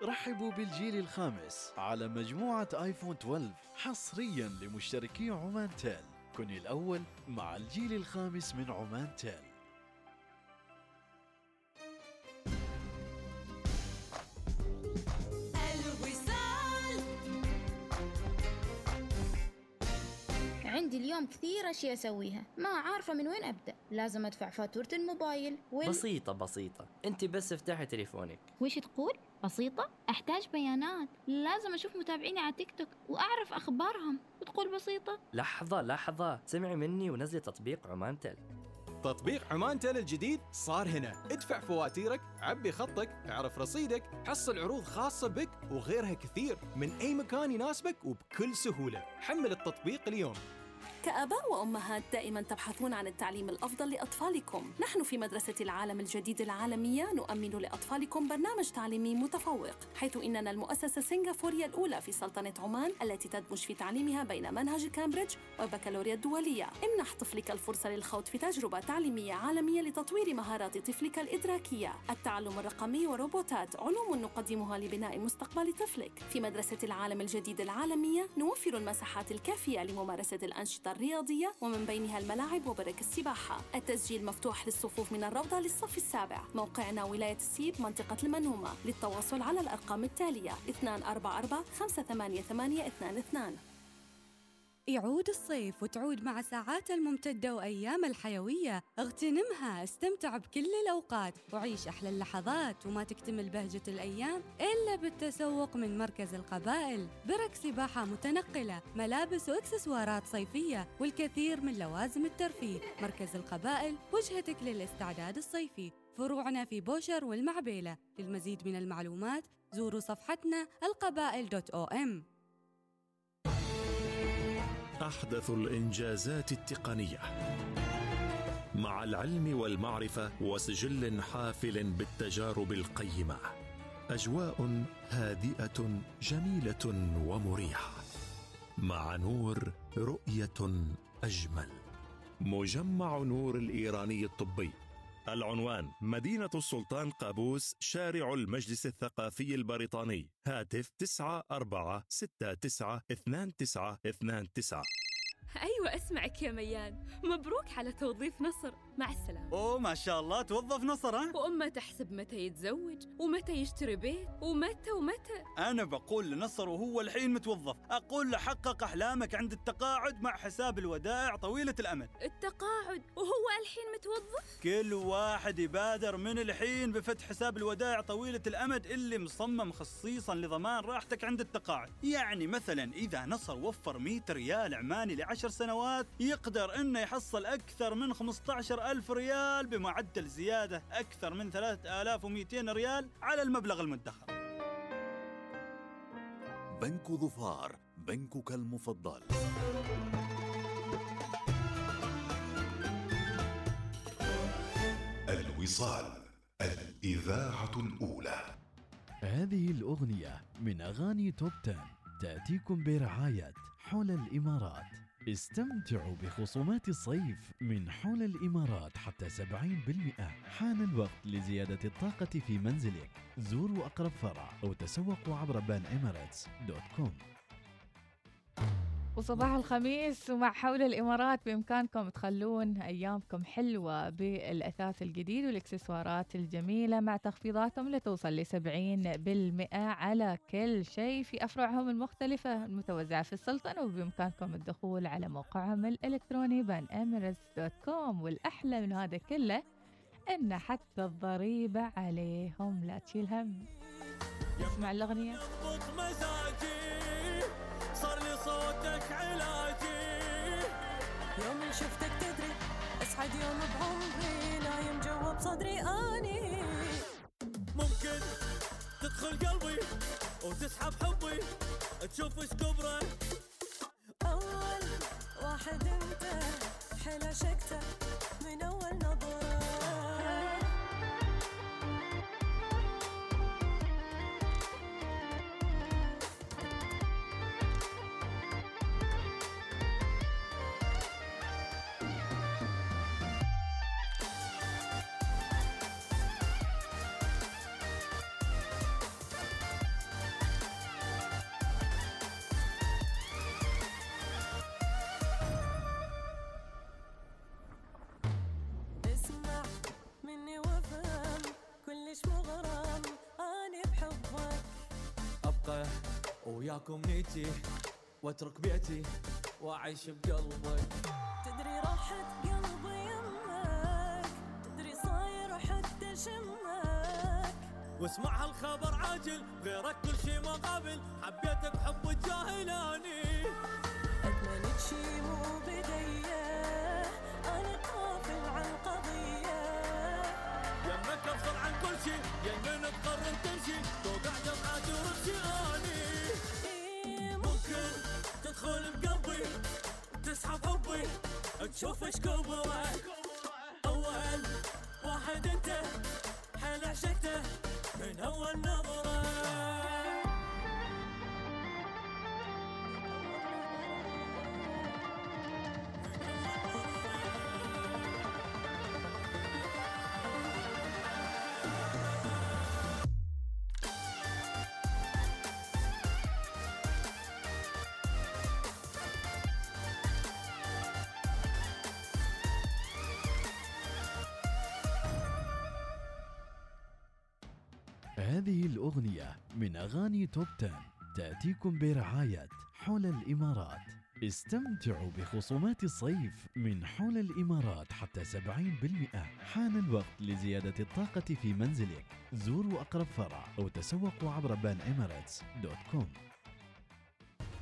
[SPEAKER 13] رحبوا بالجيل الخامس على مجموعة آيفون 12 حصريا لمشتركي عمان تيل. كن الأول مع الجيل الخامس من عمان تيل.
[SPEAKER 14] عندي اليوم كثير أشياء أسويها. ما عارفة من وين أبدأ. لازم أدفع فاتورة الموبايل وال...
[SPEAKER 15] بسيطة بسيطة. أنت بس افتحي تليفونك.
[SPEAKER 14] وش تقول؟ بسيطة؟ أحتاج بيانات. لازم أشوف متابعيني على تيك توك وأعرف أخبارهم. وتقول بسيطة؟
[SPEAKER 15] لحظة لحظة. سمعي مني ونزلي تطبيق عمان تل
[SPEAKER 16] تطبيق عمان تيل الجديد صار هنا. ادفع فواتيرك عبي خطك اعرف رصيدك حصل عروض خاصة بك وغيرها كثير. من أي مكان يناسبك وبكل سهولة. حمل التطبيق اليوم.
[SPEAKER 17] كآباء وأمهات دائما تبحثون عن التعليم الأفضل لأطفالكم. نحن في مدرسة العالم الجديد العالمية نؤمن لأطفالكم برنامج تعليمي متفوق حيث إننا المؤسسة السنغافورية الأولى في سلطنة عمان التي تدمج في تعليمها بين منهج كامبريدج والبكالوريا الدولية. امنح طفلك الفرصة للخوض في تجربة تعليمية عالمية لتطوير مهارات طفلك الإدراكية. التعلم الرقمي وروبوتات علوم نقدمها لبناء مستقبل طفلك. في مدرسة العالم الجديد العالمية نوفر المساحات الكافية لممارسة الأنشطة الرياضية ومن بينها الملاعب وبرك السباحة. التسجيل مفتوح للصفوف من الروضة للصف السابع. موقعنا ولاية السيب منطقة المنومة للتواصل على الأرقام التالية 244 588
[SPEAKER 8] يعود الصيف وتعود مع ساعات الممتدة وأيام الحيوية. اغتنمها استمتع بكل الأوقات وعيش أحلى اللحظات وما تكتمل بهجة الأيام إلا بالتسوق من مركز القبائل. برك سباحة متنقلة ملابس وإكسسوارات صيفية والكثير من لوازم الترفيه. مركز القبائل وجهتك للاستعداد الصيفي. فروعنا في بوشر والمعبيلة. للمزيد من المعلومات زوروا صفحتنا القبائل دوت أو إم.
[SPEAKER 18] أحدث الإنجازات التقنية. مع العلم والمعرفة وسجل حافل بالتجارب القيمة. أجواء هادئة جميلة ومريحة. مع نور رؤية أجمل. مجمع نور الإيراني الطبي. العنوان مدينة السلطان قابوس شارع المجلس الثقافي البريطاني. هاتف 94692929
[SPEAKER 19] أيوة أسمعك يا ميان. مبروك على توظيف نصر. مع السلامة.
[SPEAKER 20] أوه ما شاء الله. توظف نصر ها؟
[SPEAKER 19] وأمة تحسب متى يتزوج ومتى يشتري بيت ومتى ومتى.
[SPEAKER 20] أنا بقول لنصر وهو الحين متوظف. أقول له حقق أحلامك عند التقاعد مع حساب الودائع طويلة الأمد.
[SPEAKER 19] التقاعد؟ وهو الحين متوظف؟
[SPEAKER 20] كل واحد يبادر من الحين بفتح حساب الودائع طويلة الأمد اللي مصمم خصيصا لضمان راحتك عند التقاعد. يعني مثلا إذا نصر وفر 100 ريال عماني لعشر سنوات يقدر إنه يحصل أكثر من 15 ألف ريال بمعدل زيادة أكثر من 3200 ريال على المبلغ المدخر.
[SPEAKER 21] بنك ظفار بنكك المفضل.
[SPEAKER 22] الوصال الإذاعة الأولى.
[SPEAKER 4] هذه الأغنية من أغاني توب 10 تأتيكم برعاية حول الإمارات. استمتعوا بخصومات الصيف من حول الإمارات حتى 70% حان الوقت لزيادة الطاقة في منزلك. زوروا أقرب فرع أو تسوقوا عبر banEmirates.com
[SPEAKER 1] وصباح الخميس ومع حول الإمارات بإمكانكم تخلون أيامكم حلوة بالأثاث الجديد والإكسسوارات الجميلة مع تخفيضاتهم لتوصل لسبعين بالمئة على كل شيء في أفرعهم المختلفة المتوزعة في السلطنة وبإمكانكم الدخول على موقعهم الإلكتروني banEmirates.com والأحلى من هذا كله إن حتى الضريبة عليهم لا تشيل هم. اسمع الأغنية.
[SPEAKER 23] صار لي صوتك علاجي.
[SPEAKER 24] يوم شفتك تدري أسعد يوم بعمري نايم جوا بصدري آني.
[SPEAKER 23] ممكن تدخل قلبي وتسحب حبي تشوف إيش كبره.
[SPEAKER 24] أول واحد أنت حلا شكته.
[SPEAKER 23] وياكم نيتي واترك بيتي وأعيش بقلبك.
[SPEAKER 24] تدري راحت قلبي يمك تدري صاير حتى شمك.
[SPEAKER 23] واسمع هالخبر عاجل غيرك كل شي مقابل حبيتك حب الجاهلاني.
[SPEAKER 24] أتمنى شي مو بدي أنا قافل عن قضيه
[SPEAKER 23] يمك أفصل عن كل شي يمين تقرر تمشي توقع جمعات اني ممكن تدخل بقلبي تسحب حبي تشوف إيش أول واحد أنت حيل عشقته من أول نظرة.
[SPEAKER 4] هذه الأغنية من أغاني top 10 تأتيكم برعاية حول الإمارات. استمتعوا بخصومات الصيف من حول الإمارات حتى 70% حان الوقت لزيادة الطاقة في منزلك. زوروا أقرب فرع أو تسوقوا عبر بان dot com.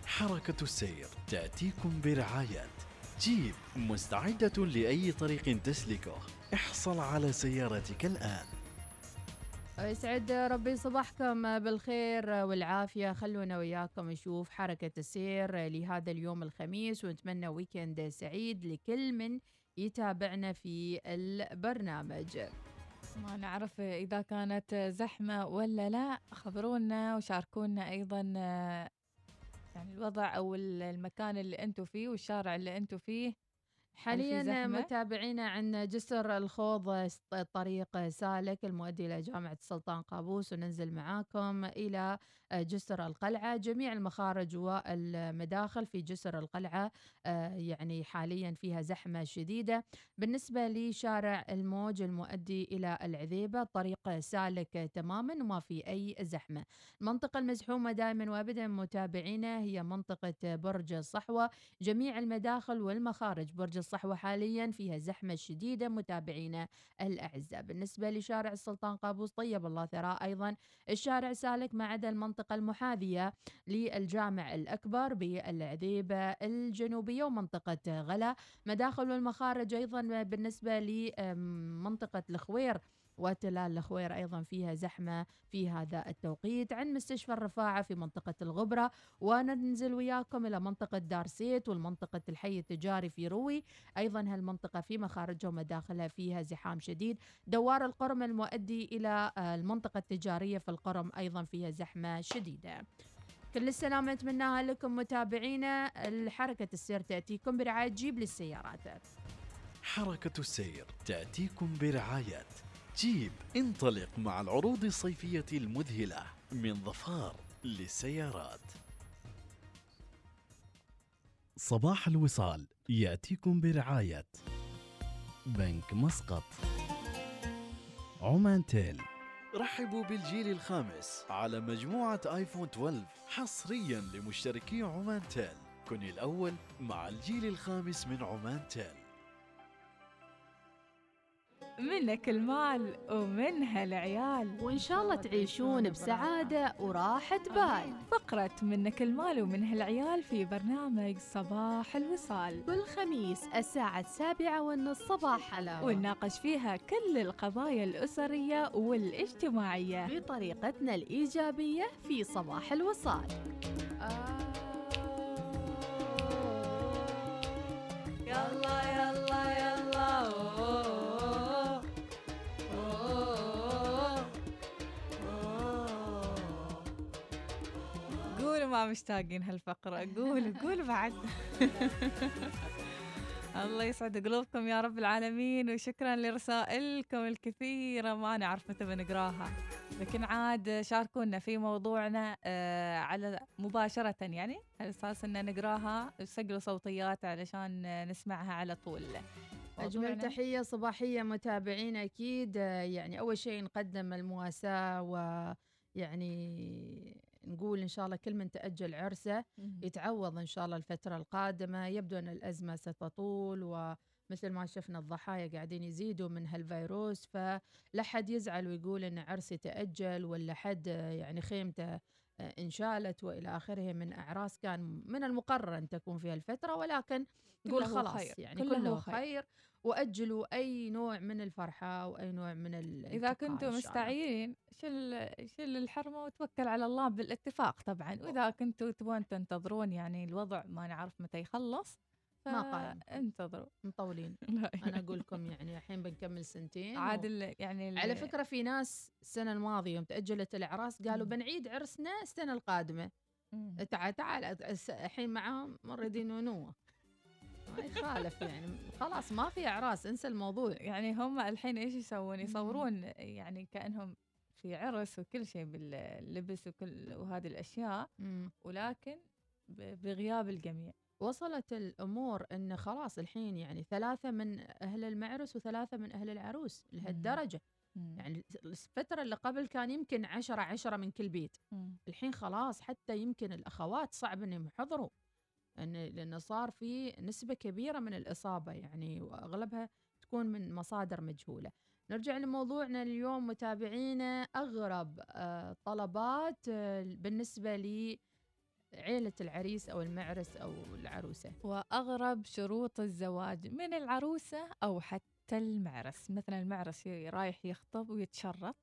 [SPEAKER 4] حركة السير تأتيكم برعاية. جيب مستعدة لأي طريق تسلكه. احصل على سيارتك الآن.
[SPEAKER 10] يسعد ربي صباحكم بالخير والعافية. خلونا وياكم نشوف حركة السير لهذا اليوم الخميس ونتمنى ويكند سعيد لكل من يتابعنا في البرنامج.
[SPEAKER 1] ما نعرف إذا كانت زحمة ولا لا. خبرونا وشاركونا أيضا يعني الوضع أو المكان اللي أنتم فيه والشارع اللي أنتم فيه.
[SPEAKER 10] حاليا؟ متابعينا عن جسر الخوض طريق سالك المؤدي إلى جامعة السلطان قابوس وننزل معاكم إلى جسر القلعة. جميع المخارج والمداخل في جسر القلعة آه، يعني حاليا فيها زحمة شديدة. بالنسبة لشارع الموج المؤدي إلى العذيبة طريق سالك تماما وما في أي زحمة. المنطقة المزحومة دائما وأبدا متابعينا هي منطقة برج الصحوة جميع المداخل والمخارج برج الصحوة حاليا فيها زحمة شديدة متابعينا الأعزاء. بالنسبة لشارع السلطان قابوس طيب الله ثراء أيضا. الشارع سالك ما عدا المنطقة المحاذية للجامع الأكبر بالعذيبة الجنوبية ومنطقة غلا. مداخل والمخارج أيضا بالنسبة لمنطقة الخوير. وتلال الخوير أيضا فيها زحمة في هذا التوقيت عن مستشفى الرفاعة في منطقة الغبرة. وننزل وياكم إلى منطقة دارسيت والمنطقة الحي التجاري في روي. أيضا هالمنطقة في مخارجها ومداخلها فيها زحام شديد. دوار القرم المؤدي إلى آه، المنطقة التجارية في القرم أيضا فيها زحمة شديدة. كل السلامة نتمناها لكم متابعينا. الحركة السير تأتيكم برعاية جيب للسيارات.
[SPEAKER 4] حركة السير تأتيكم برعاية جيب انطلق مع العروض الصيفية المذهلة من ظفار للسيارات. صباح الوصال يأتيكم برعاية بنك مسقط. عمان تيل. رحبوا بالجيل الخامس على مجموعة آيفون 12 حصريا لمشتركي عمان تيل. كن الأول مع الجيل الخامس من عمان تيل.
[SPEAKER 1] منك المال ومنها العيال.
[SPEAKER 10] وإن شاء الله تعيشون بسعادة وراحة بال.
[SPEAKER 1] فقرة منك المال ومنها العيال في برنامج صباح الوصال.
[SPEAKER 10] كل خميس الساعة السابعة والنص صباح حلاوة
[SPEAKER 1] ونناقش فيها كل القضايا الأسرية والاجتماعية.
[SPEAKER 10] بطريقتنا الإيجابية في صباح الوصال.
[SPEAKER 1] يلا يلا يلا. أوه، ما مشتاقين هالفقرة. قولوا قولوا بعد. الله يسعد قلوبكم يا رب العالمين وشكرا لرسائلكم الكثيرة. ما نعرف متى بنقراها لكن عاد شاركونا في موضوعنا آه على مباشرة يعني على أساس أن نقراها سجلوا صوتيات علشان نسمعها على طول.
[SPEAKER 10] أجمل تحية صباحية متابعين أكيد. آه، يعني أول شيء نقدم المواساة ويعني نقول إن شاء الله كل من تأجل عرسه. يتعوض إن شاء الله الفترة القادمة يبدو أن الأزمة ستطول ومثل ما شفنا الضحايا قاعدين يزيدوا من هالفيروس فلا حد يزعل ويقول أن عرسي تأجل ولا حد يعني خيمته انشالت وإلى آخره من إعراس كان من المقرر أن تكون في الفترة ولكن
[SPEAKER 1] كله
[SPEAKER 10] خلاص
[SPEAKER 1] خير،
[SPEAKER 10] يعني
[SPEAKER 1] كله
[SPEAKER 10] كله,
[SPEAKER 1] خير.
[SPEAKER 10] خير. وأجلوا أي نوع من الفرحة واي نوع من الانتقال
[SPEAKER 1] كنتم. مستعيرين شل شل الحرمة وتوكل على الله بالاتفاق طبعا وإذا كنتوا تبون تنتظرون يعني الوضع ما نعرف متى يخلص
[SPEAKER 10] ما قايم
[SPEAKER 1] انتظروا
[SPEAKER 10] مطولين.
[SPEAKER 1] لا
[SPEAKER 10] أنا أقول لكم يعني الحين بنكمل سنتين
[SPEAKER 1] عاد
[SPEAKER 10] و...
[SPEAKER 1] يعني ال-
[SPEAKER 10] على فكرة في ناس السنة الماضية يوم تأجلت الإعراس قالوا بنعيد عرسنا السنة
[SPEAKER 1] القادمة.
[SPEAKER 10] تعال تعال الحين معاهم مريدين ونوة. ما يخالف يعني. خلاص ما في إعراس انسى الموضوع.
[SPEAKER 1] يعني هم الحين إيش يسوون؟ يصورون يعني كأنهم في عرس وكل شيء باللبس وكل وهذه
[SPEAKER 10] الأشياء.
[SPEAKER 1] ولكن بغياب الجميع.
[SPEAKER 10] وصلت الأمور إن خلاص الحين يعني ثلاثة من أهل المعرس وثلاثة من أهل العروس
[SPEAKER 1] لهالدرجة.
[SPEAKER 10] يعني الفترة اللي قبل كان يمكن عشرة عشرة من كل بيت
[SPEAKER 1] مم.
[SPEAKER 10] الحين خلاص حتى يمكن الأخوات صعب إنهم يحضروا ان لأنه صار في نسبة كبيرة من الإصابة يعني وأغلبها تكون من مصادر مجهولة. نرجع لموضوعنا اليوم متابعينا أغرب آه، طلبات آه، بالنسبة لعيله العريس أو المعرس أو العروسة.
[SPEAKER 1] وأغرب شروط الزواج من العروسة أو حتى المعرس. مثلا المعرس رايح يخطب ويتشرط.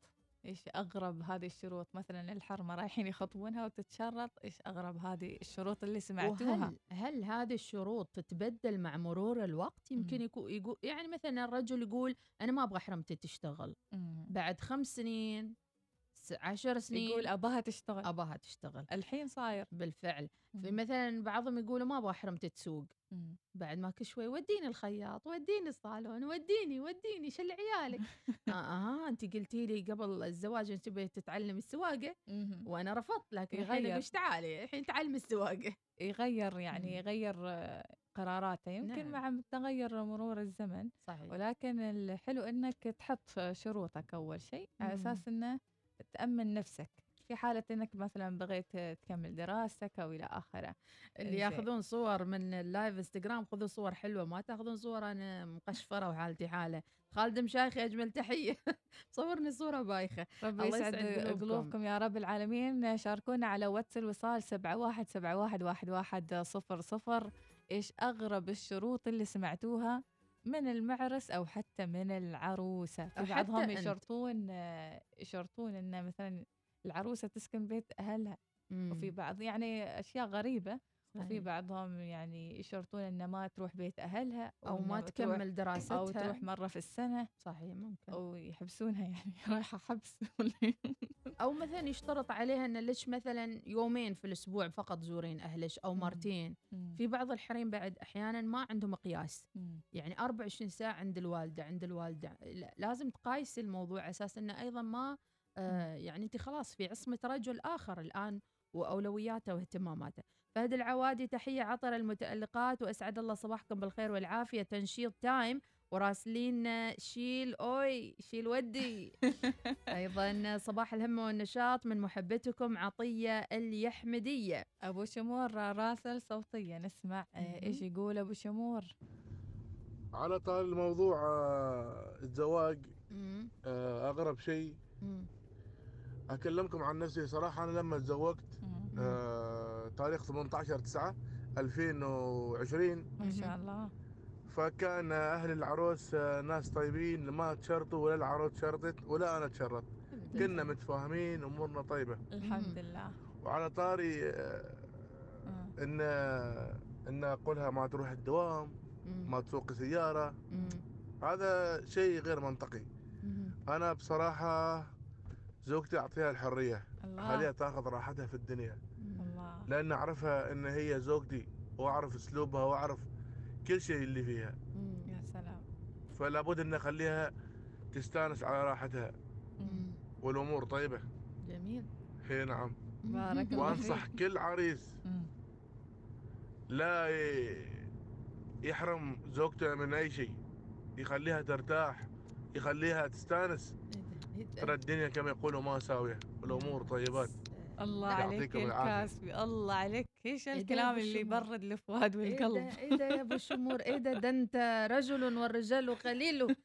[SPEAKER 1] إيش أغرب هذه الشروط؟ مثلا الحرمة رايحين يخطبونها وتتشرط. إيش أغرب هذه الشروط اللي سمعتوها؟
[SPEAKER 10] وهل هل هذه الشروط تتبدل مع مرور الوقت؟ يمكن يكون يقول يعني مثلا الرجل يقول أنا ما أبغى حرمتي تشتغل.
[SPEAKER 1] مم.
[SPEAKER 10] بعد خمس سنين عشر سنين
[SPEAKER 1] يقول أباها تشتغل
[SPEAKER 10] أباها تشتغل
[SPEAKER 1] الحين صاير
[SPEAKER 10] بالفعل في. مثلا بعضهم يقولوا ما أبغى حرمتي تسوق. بعد ما كل شوي وديني الخياط وديني الصالون وديني وديني شل عيالك آه, آه أنت قلتي لي قبل الزواج انت تبي تتعلمي
[SPEAKER 1] السواقة.
[SPEAKER 10] وأنا رفضت لكن الحين
[SPEAKER 1] يغير.
[SPEAKER 10] أقول تعالي الحين تعلمي السواقة
[SPEAKER 1] يغير يعني. يغير آه، قراراته يمكن
[SPEAKER 10] نعم.
[SPEAKER 1] مع تغير مرور الزمن
[SPEAKER 10] صحيح
[SPEAKER 1] ولكن الحلو إنك تحط شروطك أول شيء على. أساس إنه تأمن نفسك في حالة إنك مثلا بغيت تكمل دراستك أو إلى آخره.
[SPEAKER 10] اللي. ياخذون صور من اللايف إنستغرام خذوا صور حلوة ما تأخذون صور أنا مقشفرة وحالتي حالة. خالد مشايخي أجمل تحية. صورني صورة بايخة.
[SPEAKER 1] ربي
[SPEAKER 10] الله
[SPEAKER 1] يسعد
[SPEAKER 10] قلوبكم.
[SPEAKER 1] قلوبكم يا رب العالمين. شاركونا على واتس الوصال سبعة واحد سبعة واحد واحد واحد صفر صفر. إيش أغرب الشروط اللي سمعتوها؟ من المعرس أو حتى من العروسة
[SPEAKER 10] أو
[SPEAKER 1] في بعضهم. يشرطون يشرطون إن مثلا العروسة تسكن بيت أهلها
[SPEAKER 10] مم.
[SPEAKER 1] وفي بعض يعني أشياء غريبة وفي
[SPEAKER 10] صحيح.
[SPEAKER 1] بعضهم يعني يشرطون إن ما تروح بيت أهلها أو
[SPEAKER 10] ما تكمل دراستها.
[SPEAKER 1] أو تروح مرة في السنة.
[SPEAKER 10] صحيح ممكن.
[SPEAKER 1] أو يحبسونها يعني رايحة حبس.
[SPEAKER 10] أو مثلا يشترط عليها إن ليش مثلا يومين في الأسبوع فقط زورين اهلك
[SPEAKER 1] أو.
[SPEAKER 10] مرتين. في بعض الحريم بعد أحيانا ما عندهم مقياس. يعني 24 ساعة عند الوالدة عند الوالدة. لا، لازم تقايسي الموضوع على أساس إنه أيضا ما آه يعني انت خلاص في عصمة رجل آخر الآن وأولوياته واهتماماته. فهد العوادي تحية عطر المتألقات وأسعد الله صباحكم بالخير والعافية. تنشيط تايم وراسلين شيل أوي شيل ودي. أيضا صباح الهمه والنشاط من محبتكم عطية اليحمدية.
[SPEAKER 1] أبو شمور راسل صوتيه نسمع آه، إيش يقول أبو شمور؟
[SPEAKER 25] على طال الموضوع آه، الزواج. آه، أغرب شيء أكلمكم عن نفسي صراحة أنا لما تزوجت آه، تاريخ 18 9 2020
[SPEAKER 1] ما شاء الله.
[SPEAKER 25] فكان أهل العروس آه، ناس طيبين ما تشرطوا ولا العروس شرطت ولا أنا تشرط كنا متفاهمين أمورنا طيبة.
[SPEAKER 1] الحمد لله.
[SPEAKER 25] وعلى طاري آه، إن إن أقولها ما تروح الدوام ما تسوق سيارة. هذا شيء غير منطقي. أنا بصراحة زوجتي أعطيها الحرية.
[SPEAKER 1] الله.
[SPEAKER 25] خليها تاخذ راحتها في الدنيا.
[SPEAKER 1] الله.
[SPEAKER 25] لأن أعرفها إن هي زوجتي وأعرف أسلوبها وأعرف كل شيء اللي فيها.
[SPEAKER 1] يا سلام.
[SPEAKER 25] فلا بد إن أخليها تستأنس على راحتها. والأمور طيبة.
[SPEAKER 10] جميل.
[SPEAKER 25] هي نعم.
[SPEAKER 1] بارك الله وأنصح.
[SPEAKER 25] كل عريس.
[SPEAKER 1] مم.
[SPEAKER 25] لا يحرم زوجته من أي شيء. يخليها ترتاح يخليها تستأنس. ترى الدنيا كما يقولوا ما ساويه والأمور طيبات.
[SPEAKER 1] الله عليك. الكاسبي الله عليك. إيش
[SPEAKER 10] إيه
[SPEAKER 1] الكلام
[SPEAKER 10] أبو
[SPEAKER 1] اللي؟ يبرد الفؤاد
[SPEAKER 10] إيه
[SPEAKER 1] والقلب؟
[SPEAKER 10] إيه ده يا أبو شمور؟ إيه ده ده أنت رجل والرجال قليل.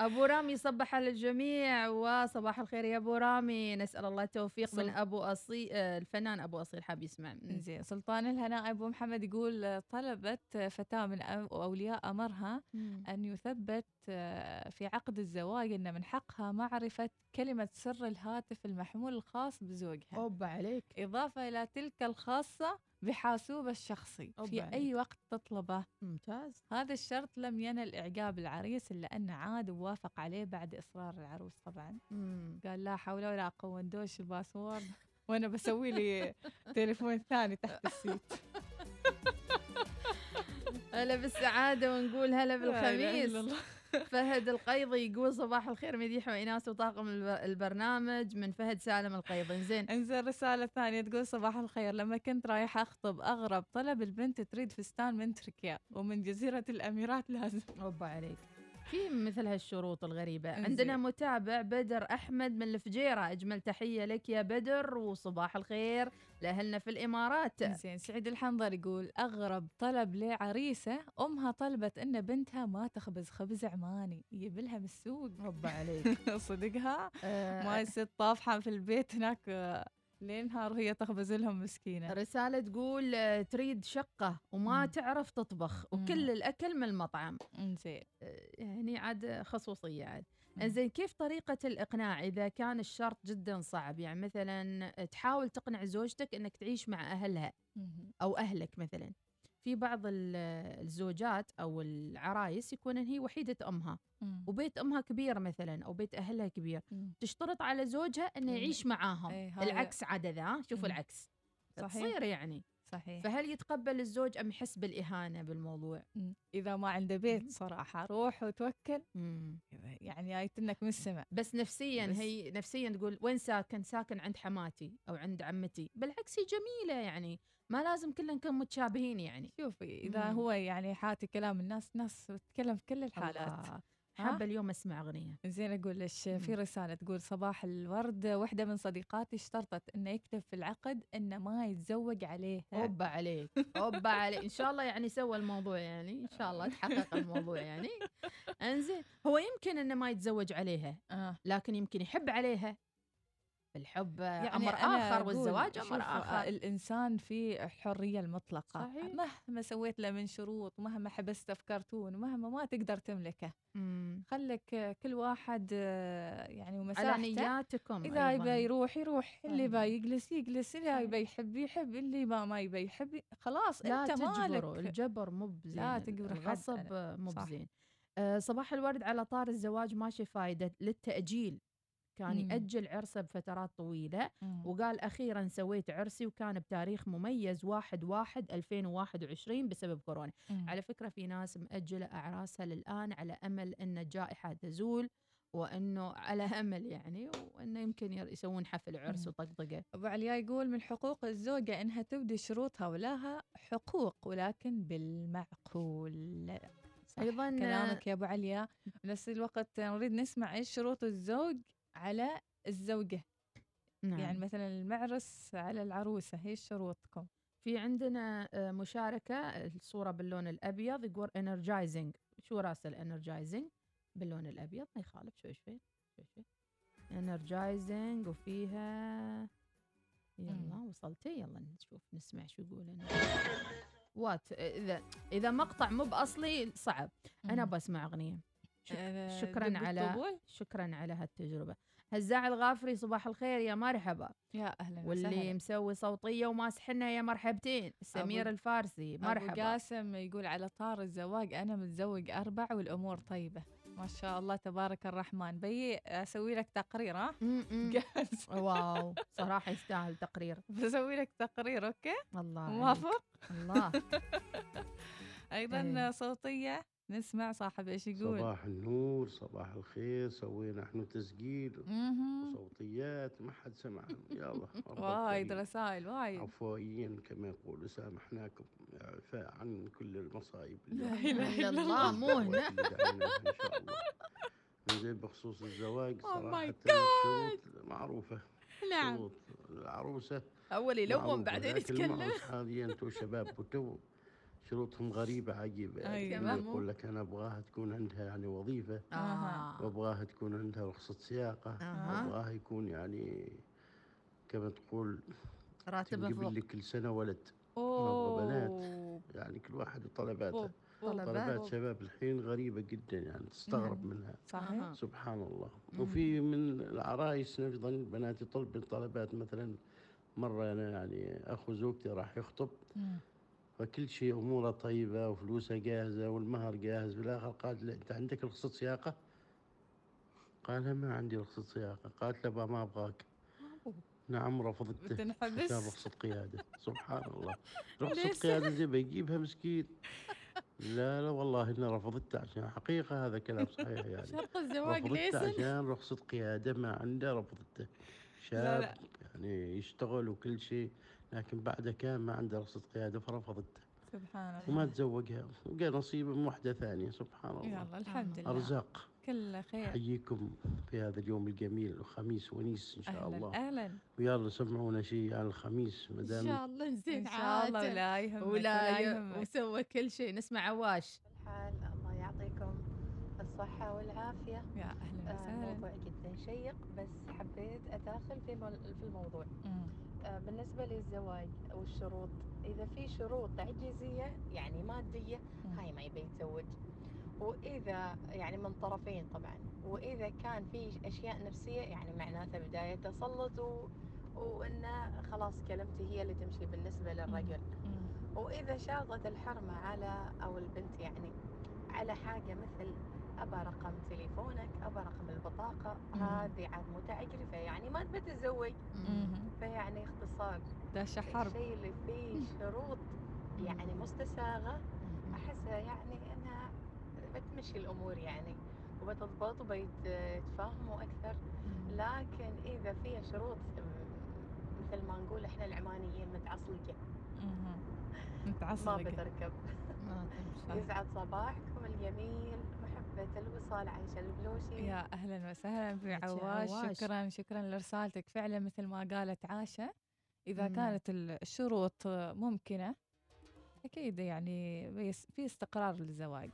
[SPEAKER 10] أبو رامي صبح على الجميع وصباح الخير يا أبو رامي. نسأل الله التوفيق من أبو اصيل الفنان أبو أصيل حاب يسمع.
[SPEAKER 1] زين سلطان الهناء أبو محمد يقول آه، طلبت آه، فتاة من أولياء أمرها
[SPEAKER 10] مم.
[SPEAKER 1] أن يثبت آه، في عقد الزواج إن من حقها معرفة كلمة سر الهاتف المحمول الخاص بزوجها.
[SPEAKER 10] اوبا عليك.
[SPEAKER 1] إضافة إلى تلك الخاصة بحاسوب الشخصي. في
[SPEAKER 10] عليك.
[SPEAKER 1] أي وقت تطلبه.
[SPEAKER 10] ممتاز.
[SPEAKER 1] هذا الشرط لم ينل إعجاب العريس إلا أنه عاد ووافق عليه بعد إصرار العروس طبعا.
[SPEAKER 10] مم.
[SPEAKER 1] قال لا حول ولا قوة ندوش ال password وأنا بسوي لي تليفون ثاني تحت السيت.
[SPEAKER 10] هلا بالسعادة ونقول هلا بالخميس. فهد القيضي يقول صباح الخير مديحة وإناس وطاقم الب- البرنامج من فهد سالم القيضي. زين.
[SPEAKER 1] انزين رسالة ثانية تقول صباح الخير لما كنت رايحة أخطب أغرب طلب البنت تريد فستان من تركيا ومن جزيرة الأميرات لازم.
[SPEAKER 10] أوبا عليك. في مثل هالشروط الغريبة. عندنا متابع بدر أحمد من الفجيرة. أجمل تحية لك يا بدر وصباح الخير لأهلنا في الإمارات.
[SPEAKER 1] زين سعيد الحنظر يقول أغرب طلب لعريسة أمها طلبت إن بنتها ما تخبز خبز عماني. يجيب لها من السوق.
[SPEAKER 10] رب عليك.
[SPEAKER 1] صدقها؟
[SPEAKER 10] آه،
[SPEAKER 1] ما يصير طافحة في البيت هناك. آه، لين نهار وهي تخبز لهم مسكينة.
[SPEAKER 10] رسالة تقول آه، تريد شقة وما تعرف تطبخ وكل الأكل من المطعم.
[SPEAKER 1] إنزين.
[SPEAKER 10] يعني عاد خصوصية عاد. زين كيف طريقة الإقناع إذا كان الشرط جدا صعب؟ يعني مثلا تحاول تقنع زوجتك أنك تعيش مع أهلها أو أهلك مثلا. في بعض ال- الزوجات أو العرايس يكون هي وحيدة أمها وبيت أمها كبير مثلا أو بيت أهلها كبير تشترط على زوجها
[SPEAKER 1] مم.
[SPEAKER 10] يعيش معاهم.
[SPEAKER 1] إيه،
[SPEAKER 10] العكس عدد ها؟ شوفوا. العكس.
[SPEAKER 1] صحيح.
[SPEAKER 10] تصير يعني.
[SPEAKER 1] صحيح.
[SPEAKER 10] فهل يتقبل الزوج أم يحس بالإهانة بالموضوع؟
[SPEAKER 1] مم. إذا ما عنده بيت صراحة روح وتوكل.
[SPEAKER 10] مم.
[SPEAKER 1] يعني جايتنك من السماء.
[SPEAKER 10] بس نفسيا
[SPEAKER 1] بس-
[SPEAKER 10] هي نفسيا تقول وين ساكن؟ ساكن عند حماتي أو عند عمتي. بالعكس هي جميلة يعني. ما لازم كلنا نكون متشابهين يعني.
[SPEAKER 1] شوفي إذا
[SPEAKER 10] مم.
[SPEAKER 1] هو يعني حاتي كلام الناس ناس تتكلم في كل الحالات.
[SPEAKER 10] الله. حابة اليوم أسمع أغنية.
[SPEAKER 1] زين أقول لك في رسالة تقول صباح الورد واحدة من صديقاتي اشترطت إنه يكتب في العقد إنه ما يتزوج عليها
[SPEAKER 10] أوبا عليك أوبا عليك. إن شاء الله يعني سوى الموضوع يعني إن شاء الله تحقق الموضوع يعني. إنزين هو يمكن إنه ما يتزوج عليها
[SPEAKER 1] آه.
[SPEAKER 10] لكن يمكن يحب عليها. الحب
[SPEAKER 1] يعني
[SPEAKER 10] أمر
[SPEAKER 1] آخر
[SPEAKER 10] والزواج أمر
[SPEAKER 1] آه،
[SPEAKER 10] آخر
[SPEAKER 1] الإنسان فيه الحريه المطلقة
[SPEAKER 10] صحيح.
[SPEAKER 1] مهما سويت له من شروط ومهما حبسته في كرتون ومهما ما تقدر تملكه
[SPEAKER 10] مم.
[SPEAKER 1] خلك كل واحد آه، يعني
[SPEAKER 10] على
[SPEAKER 1] ومساحته
[SPEAKER 10] نياتكم إذا.
[SPEAKER 1] يبى يروح يروح اللي. يبى يجلس يجلس اللي يبى يحب يحب اللي ما ما يبى يحب خلاص
[SPEAKER 10] لا أنت
[SPEAKER 1] مالك
[SPEAKER 10] الجبر مو بزين
[SPEAKER 1] لا تجبر
[SPEAKER 10] الغصب. مو. بزين آه، صباح الورد على طار الزواج ماشي فايدة للتأجيل كان
[SPEAKER 1] مم.
[SPEAKER 10] يأجل عرسه بفترات طويلة
[SPEAKER 1] مم.
[SPEAKER 10] وقال أخيرا سويت عرسي وكان بتاريخ مميز واحد واحد 2021 بسبب كورونا
[SPEAKER 1] مم.
[SPEAKER 10] على فكرة في ناس مأجلة أعراسها للآن على أمل أن الجائحة تزول وأنه على أمل يعني وأنه يمكن يسوون حفل عرس
[SPEAKER 1] مم.
[SPEAKER 10] وطقطقة
[SPEAKER 1] أبو عليا يقول من حقوق الزوجة إنها تبدي شروطها ولها حقوق ولكن بالمعقول صح
[SPEAKER 10] أيضاً-
[SPEAKER 1] كلامك يا أبو عليا بنفس الوقت نريد نسمع إيش شروط الزوج على الزوجة.
[SPEAKER 10] نعم.
[SPEAKER 1] يعني مثلا المعرس على العروسة إيش شروطكم؟
[SPEAKER 10] في عندنا آه، مشاركة الصورة باللون الأبيض يقول energizing. شو رأس الانرجايزنج باللون الأبيض ما يخالف شوي شوي شوي شوي. Energizing وفيها يلا وصلتي؟ يلا نشوف نسمع شو يقول what إذا إذا مقطع مو بأصلي صعب.
[SPEAKER 1] مم.
[SPEAKER 10] بسمع
[SPEAKER 1] آه،
[SPEAKER 10] شكرا
[SPEAKER 1] dub
[SPEAKER 10] على؟ شكرا على هالتجربة. هزاع الغافري صباح الخير يا مرحبا.
[SPEAKER 1] يا أهلا
[SPEAKER 10] واللي
[SPEAKER 1] وسهلا
[SPEAKER 10] مسوي صوتية وماسحنا يا مرحبتين. سمير الفارسي
[SPEAKER 1] أبو
[SPEAKER 10] مرحبا.
[SPEAKER 1] قاسم يقول على طار الزواج أنا متزوج أربع والأمور طيبة. ما شاء الله تبارك الرحمن. بي أسوي لك تقرير ها؟
[SPEAKER 10] wow صراحة يستاهل تقرير.
[SPEAKER 1] بسوي لك تقرير okay؟
[SPEAKER 10] الله.
[SPEAKER 1] موافق؟
[SPEAKER 10] الله.
[SPEAKER 1] أيضا
[SPEAKER 10] إيه.
[SPEAKER 1] نسمع صاحب إيش يقول
[SPEAKER 26] صباح النور صباح الخير سوينا إحنا تسجيل. وصوتيات ما حد سمعهم يلا
[SPEAKER 1] وايد. رسائل وايد
[SPEAKER 26] عفويين كما يقولوا سامحناكم عفاء عن كل المصايب
[SPEAKER 1] لا إله
[SPEAKER 10] إلا الله، مو هنا.
[SPEAKER 26] اللي دعيناها إن شاء الله زين بخصوص الزواج
[SPEAKER 1] Oh God.
[SPEAKER 26] الشروط معروفة
[SPEAKER 10] نعم.
[SPEAKER 26] شروط العروسة
[SPEAKER 10] أول يلوم بعدين يتكلم
[SPEAKER 26] هذه أنتم شباب وتو شروطهم غريبة عجيبة يعني
[SPEAKER 1] أيوة.
[SPEAKER 26] يقول لك أنا أبغاها تكون عندها يعني وظيفة
[SPEAKER 10] آه.
[SPEAKER 26] وأبغاها تكون عندها رخصة سياقة
[SPEAKER 10] أها.
[SPEAKER 26] وأبغاها يكون يعني كما تقول
[SPEAKER 10] راتبه فوق
[SPEAKER 26] لي كل سنة ولد
[SPEAKER 1] أوه
[SPEAKER 26] بنات يعني كل واحد وطلباته.
[SPEAKER 10] طلبات.
[SPEAKER 26] طلبات شباب الحين غريبة جدا يعني تستغرب منها
[SPEAKER 1] صحيح.
[SPEAKER 26] سبحان الله
[SPEAKER 10] مم.
[SPEAKER 26] وفي من العرايس أيضا بنات يطلبن طلبات مثلا مرة أنا يعني أخو زوجتي راح يخطب
[SPEAKER 1] مم.
[SPEAKER 26] فكل شيء أموره طيبة وفلوسه جاهزة والمهر جاهز بالآخر قالت له أنت عندك رخصة سياقة؟ قال ما عندي رخصة سياقة. قالت له "با ما أبغاك. نعم رفضته
[SPEAKER 1] بتنحبس؟
[SPEAKER 26] عشان رخصة قيادة. سبحان الله؟ رخصة قيادة زي بيجيبها مسكين. لا لا والله إنه رفضته عشان حقيقة هذا كلام صحيح يعني.
[SPEAKER 10] شرط الزواج ليسن
[SPEAKER 26] عشان رخصة قيادة ما عنده رفضته. شاب
[SPEAKER 10] لا.
[SPEAKER 26] يعني يشتغل وكل شيء. لكن بعده كان ما عنده رخصة قيادة فرفضته
[SPEAKER 1] سبحان الله.
[SPEAKER 26] وما تزوجها. وقال نصيبه من واحدة ثانية سبحان الله.
[SPEAKER 1] يلا الحمد لله.
[SPEAKER 26] أرزاق.
[SPEAKER 1] كل خير.
[SPEAKER 26] أحييكم في هذا اليوم الجميل الخميس ونيس إن شاء الله.
[SPEAKER 1] أهلا. أهلا
[SPEAKER 26] ويلا سمعونا شيء عن الخميس ما
[SPEAKER 10] إن
[SPEAKER 26] دام
[SPEAKER 10] شاء الله نزيد
[SPEAKER 1] إن شاء الله ولا يهمك
[SPEAKER 10] ولا
[SPEAKER 1] يهمك.
[SPEAKER 10] وسوى كل شيء. نسمع عواش.
[SPEAKER 27] الحال الله يعطيكم الصحة والعافية.
[SPEAKER 1] يا أهلا
[SPEAKER 27] آه،
[SPEAKER 1] وسهلا
[SPEAKER 27] موضوع جدا شيق بس حبيت أداخل في في الموضوع.
[SPEAKER 1] مم.
[SPEAKER 27] آه، بالنسبة للزواج والشروط إذا في شروط تعجيزية يعني مادية هاي ما يبي يتزوج. وإذا يعني من طرفين طبعا. وإذا كان في أشياء نفسية يعني معناته بداية تسلط و... وإنه خلاص كلمتي هي اللي تمشي بالنسبة للرجل. وإذا شاطت الحرمة على أو البنت يعني على حاجة مثل أبى رقم تليفونك أبى رقم البطاقة
[SPEAKER 1] مم.
[SPEAKER 27] هذه عاد متعجرفة يعني ما تبي تتزوج. فيعني اختصار.
[SPEAKER 1] داشة حرب.
[SPEAKER 27] الشيء اللي فيه شروط يعني مستساغة أحسها يعني إنها بتمشي الأمور يعني وبتضبط وبيتفاهموا أكثر. لكن إذا فيها شروط مثل ما نقول إحنا العمانيين متعصلقة.
[SPEAKER 1] مهم.
[SPEAKER 27] ما بتركب. يسعد صباحكم الجميل. الوصال عايشة البلوشي
[SPEAKER 1] يا أهلا وسهلا في عواش. شكرا شكرا لرسالتك فعلا مثل ما قالت عاشة إذا
[SPEAKER 10] مم.
[SPEAKER 1] كانت ال- الشروط ممكنة أكيد يعني في استقرار للزواج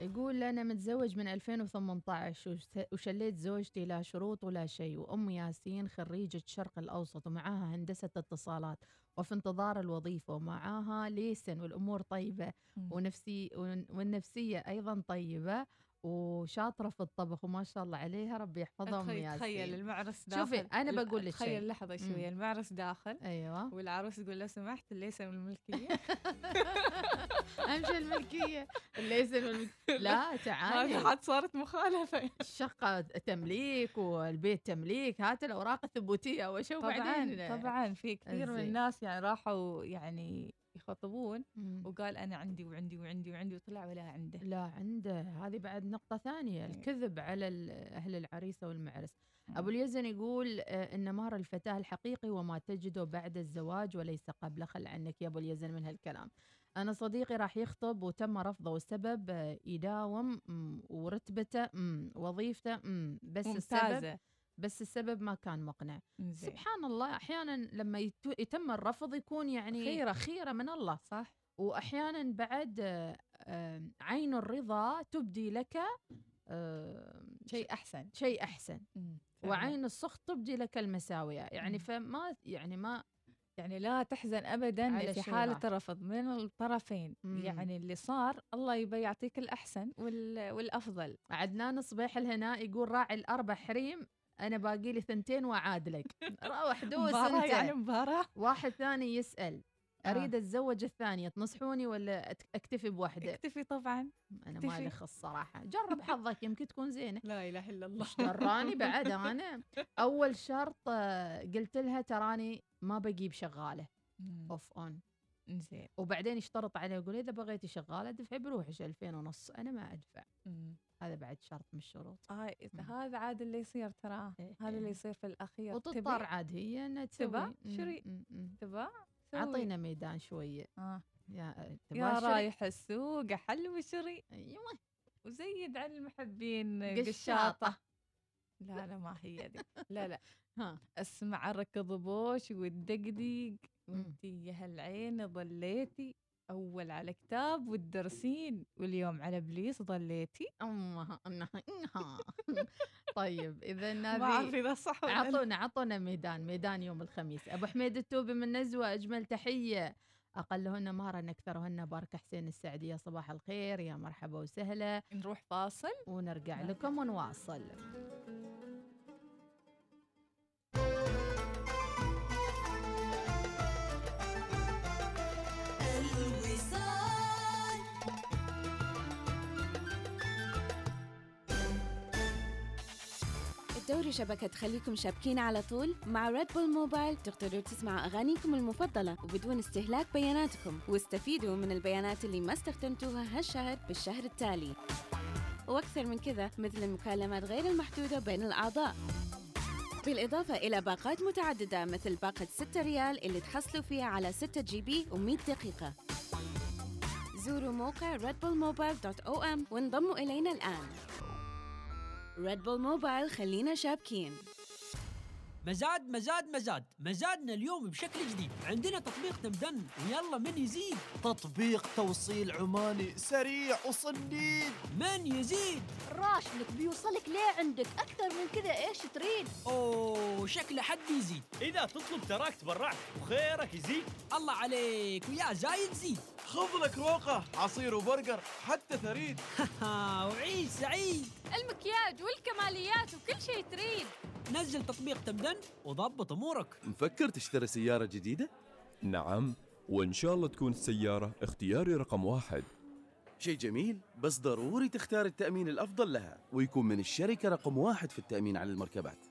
[SPEAKER 10] يقول أنا متزوج من 2018 وش- وشليت زوجتي لا شروط ولا شيء وأم ياسين خريجة شرق الأوسط ومعاها هندسة اتصالات وفي انتظار الوظيفة ومعاها ليسن والأمور طيبة. ونفسي ون- والنفسية أيضا طيبة وشاطرة في الطبخ وما شاء الله عليها ربي يحفظها أم
[SPEAKER 1] تخيل المعرس داخل
[SPEAKER 10] شوفي
[SPEAKER 1] ال-
[SPEAKER 10] بقول لك
[SPEAKER 1] تخيل
[SPEAKER 10] مم.
[SPEAKER 1] شوية المعرس داخل
[SPEAKER 10] أيوة.
[SPEAKER 1] والعروس تقول لو سمحت ليس من الملكية
[SPEAKER 10] أمشي الملكية. الليسن والملك... لا تعالي.
[SPEAKER 1] هذه حد صارت مخالفة.
[SPEAKER 10] الشقة تمليك والبيت تمليك هات الأوراق الثبوتية أول شيء
[SPEAKER 1] طبعا
[SPEAKER 10] وبعدين
[SPEAKER 1] طبعا في كثير من. الناس يعني راحوا يعني يخطبون. وقال أنا عندي وعندي وعندي وعندي وطلع ولا عنده.
[SPEAKER 10] لا عنده. هذه بعد نقطة ثانية الكذب على ال- أهل العريسة والمعرس أبو اليزن يقول آه، إن مهر الفتاة الحقيقي وما تجده بعد الزواج وليس قبله خل عنك يا أبو اليزن من هالكلام. أنا صديقي راح يخطب وتم رفضه والسبب آه، يداوم ورتبته وظيفته بس السبب
[SPEAKER 1] ممتازة.
[SPEAKER 10] بس السبب ما كان مقنع
[SPEAKER 1] زين.
[SPEAKER 10] سبحان الله أحيانا لما يتم الرفض يكون يعني
[SPEAKER 1] خيرة.
[SPEAKER 10] خيره من الله
[SPEAKER 1] صح
[SPEAKER 10] واحيانا بعد عين الرضا تبدي لك
[SPEAKER 1] شيء أحسن
[SPEAKER 10] شيء
[SPEAKER 1] أحسن.
[SPEAKER 10] وعين السخط تبدي لك المساويه يعني فما يعني ما
[SPEAKER 1] يعني لا تحزن ابدا
[SPEAKER 10] على
[SPEAKER 1] في
[SPEAKER 10] حالة.
[SPEAKER 1] الرفض من الطرفين
[SPEAKER 10] مم.
[SPEAKER 1] يعني اللي صار الله يبي يعطيك الأحسن وال... والأفضل
[SPEAKER 10] عدنان صبيح الهناء يقول راعي الأربع حريم أنا باقي لي ثنتين واعادلك روح دوس
[SPEAKER 1] مباراة
[SPEAKER 10] أنت.
[SPEAKER 1] يعني مباراة.
[SPEAKER 10] واحد ثاني يسأل.
[SPEAKER 1] آه.
[SPEAKER 10] أريد أتزوج الثانية تنصحوني ولا أكتفي بواحدة؟
[SPEAKER 1] اكتفي طبعا.
[SPEAKER 10] أنا
[SPEAKER 1] اكتفي.
[SPEAKER 10] مالي خص صراحة. جرب حظك يمكن تكون زينة.
[SPEAKER 1] لا إله إلا الله.
[SPEAKER 10] دراني بعد أنا. أول شرط آه، قلت لها تراني ما بجيب شغاله off on
[SPEAKER 1] زين
[SPEAKER 10] وبعدين يشترط علي يقول إذا بغيتي شغالة ادفعي بروحك 2000 ونص. أنا ما أدفع. هذا بعد شرط من الشروط.
[SPEAKER 1] آه هذا عاد اللي يصير ترى. هذا اللي يصير في الأخير.
[SPEAKER 10] وتضطر عاد هي إنها تسوي.
[SPEAKER 1] تبى؟ شري. تبى.
[SPEAKER 10] أعطينا ميدان شوية.
[SPEAKER 1] آه.
[SPEAKER 10] يا
[SPEAKER 1] يا؟ رايح السوق حل وشري.
[SPEAKER 10] أيوه.
[SPEAKER 1] وزيد على المحبين.
[SPEAKER 10] قشاطة.
[SPEAKER 1] لا لا ما هي دي. لا لا.
[SPEAKER 10] ها.
[SPEAKER 1] اسمع ركض بوش والدقديق وانتي يا هالعين ضليتي أول على كتاب والدرسين واليوم على إبليس ضليتي
[SPEAKER 10] امها انها إنها. طيب إذا
[SPEAKER 1] ما أعرف
[SPEAKER 10] نبي
[SPEAKER 1] إذا صح ولا لا.
[SPEAKER 10] أعطونا أعطونا ميدان ميدان يوم الخميس. أبو حميد التوبي من نزوة أجمل تحية. اقلهن مهرا اكثرهن بارك حسين السعدي يا صباح الخير. يا مرحبا وسهلا.
[SPEAKER 1] نروح فاصل.
[SPEAKER 10] ونرجع لكم ونواصل.
[SPEAKER 28] تدوروا شبكة تخليكم شابكين على طول؟ مع Red Bull Mobile تقدروا تسمعوا أغانيكم المفضلة وبدون استهلاك بياناتكم. واستفيدوا من البيانات اللي ما استخدمتوها هالشهر بالشهر التالي. وأكثر من كذا مثل المكالمات غير المحدودة بين الأعضاء. بالإضافة إلى باقات متعددة مثل باقة 6 ريال اللي تحصلوا فيها على 6 GB و100 دقيقة. زوروا موقع redbullmobile.om وانضموا إلينا الآن. Red Bull Mobile خلينا شابكين.
[SPEAKER 29] مزاد مزاد مزاد. مزادنا اليوم بشكل جديد. عندنا تطبيق تمدن ويلا من يزيد.
[SPEAKER 30] تطبيق توصيل عماني سريع وصنديد
[SPEAKER 29] من يزيد؟
[SPEAKER 31] راشدك بيوصلك ليه عندك؟ أكثر من كذا إيش تريد؟
[SPEAKER 29] أوه شكله حد يزيد.
[SPEAKER 20] إذا تطلب تراك تبرعك وخيرك يزيد.
[SPEAKER 29] الله عليك ويا زايد زيد.
[SPEAKER 30] خذ لك روقة عصير وبرجر حتى ثريد
[SPEAKER 29] وعيش سعيد
[SPEAKER 31] المكياج والكماليات وكل شيء تريد.
[SPEAKER 29] نزل تطبيق تمدن وضبط أمورك.
[SPEAKER 32] مفكر تشتري سيارة جديدة؟ نعم وإن شاء الله تكون السيارة اختياري رقم واحد.
[SPEAKER 33] شيء جميل بس ضروري تختار التأمين الأفضل لها ويكون من الشركة رقم واحد في التأمين على المركبات.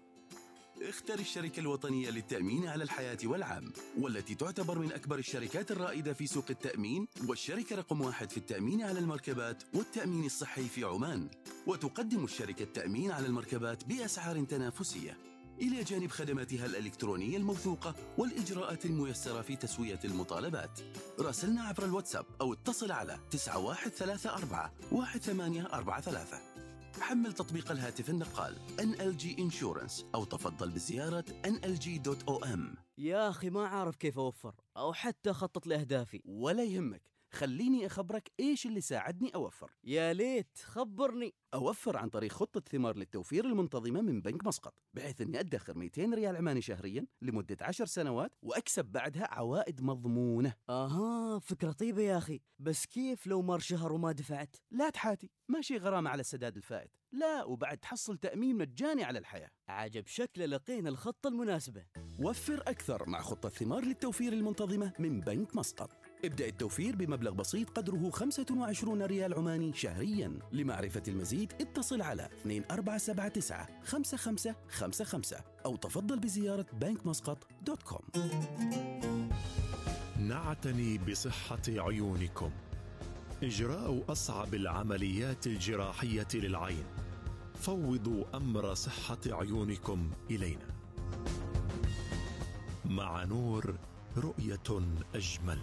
[SPEAKER 34] اختر الشركة الوطنية للتأمين على الحياة والعام والتي تعتبر من أكبر الشركات الرائدة في سوق التأمين والشركة رقم واحد في التأمين على المركبات والتأمين الصحي في عمان. وتقدم الشركة التأمين على المركبات بأسعار تنافسية. إلى جانب خدماتها الإلكترونية الموثوقة والإجراءات الميسرة في تسوية المطالبات. راسلنا عبر الواتساب أو اتصل على 9134 1843 حمل تطبيق الهاتف النقال NLG Insurance أو تفضل بزيارة nlg.om
[SPEAKER 35] يا أخي ما عارف كيف أوفر أو حتى أخطط لأهدافي.
[SPEAKER 33] ولا يهمك. خليني أخبرك إيش اللي ساعدني أوفر.
[SPEAKER 35] يا ليت خبرني.
[SPEAKER 33] أوفر عن طريق خطة ثمار للتوفير المنتظمة من بنك مسقط بحيث أني أدخر 200 ريال عماني شهريا لمدة 10 سنوات وأكسب بعدها عوائد مضمونة.
[SPEAKER 35] أها فكرة طيبة يا أخي. بس كيف لو مر شهر وما دفعت؟
[SPEAKER 33] لا تحاتي ماشي غرامة على السداد الفائت. لا وبعد تحصل تأمين مجاني على الحياة.
[SPEAKER 35] عجب شكله لقينا الخطة المناسبة.
[SPEAKER 34] وفر أكثر مع خطة ثمار للتوفير المنتظمة من بنك مسقط. ابدأ التوفير بمبلغ بسيط قدره 25 ريال عماني شهريا. لمعرفة المزيد اتصل على 2479 5555 أو تفضل بزيارة كوم
[SPEAKER 18] نعتني بصحة عيونكم. إجراء أصعب العمليات الجراحية للعين. فوضوا أمر صحة عيونكم إلينا. مع نور رؤية أجمل.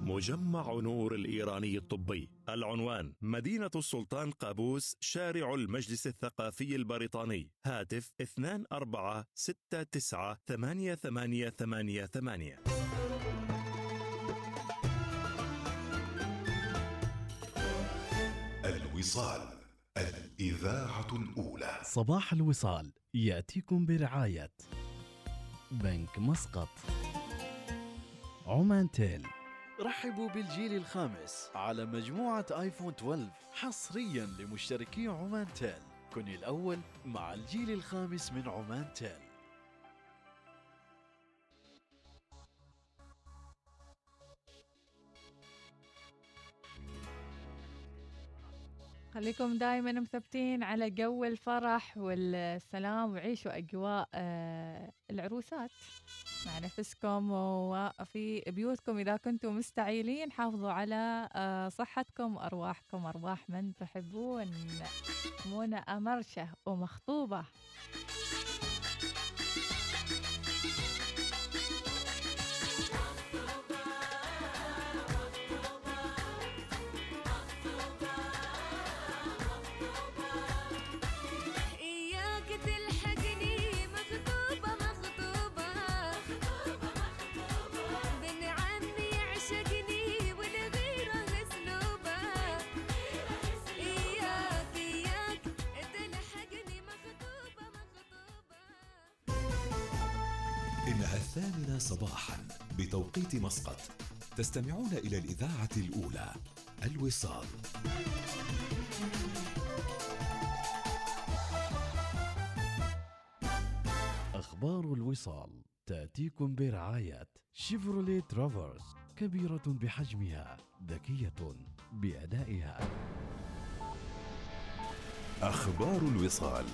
[SPEAKER 18] مجمع نور الإيراني الطبي. العنوان مدينة السلطان قابوس شارع المجلس الثقافي البريطاني. هاتف 24698888
[SPEAKER 22] الوصال الإذاعة الأولى.
[SPEAKER 4] صباح الوصال يأتيكم برعاية. بنك مسقط. عمان تيل.
[SPEAKER 36] رحبوا بالجيل الخامس على مجموعة آيفون 12 حصريا لمشتركي عمان تيل. كن الأول مع الجيل الخامس من عمان تيل.
[SPEAKER 1] خليكم دائما مثبتين على جو الفرح والسلام وعيشوا أجواء آه، العروسات. مع نفسكم وفي بيوتكم إذا كنتم مستعيلين. حافظوا على آه، صحتكم وأرواحكم أرواح من تحبون. منى أمرشة ومخطوبة.
[SPEAKER 22] الثامنة صباحا بتوقيت مسقط. تستمعون إلى الإذاعة الأولى الوصال.
[SPEAKER 4] أخبار الوصال تأتيكم برعاية شيفروليه ترافرس كبيرة بحجمها ذكية بأدائها.
[SPEAKER 22] أخبار الوصال.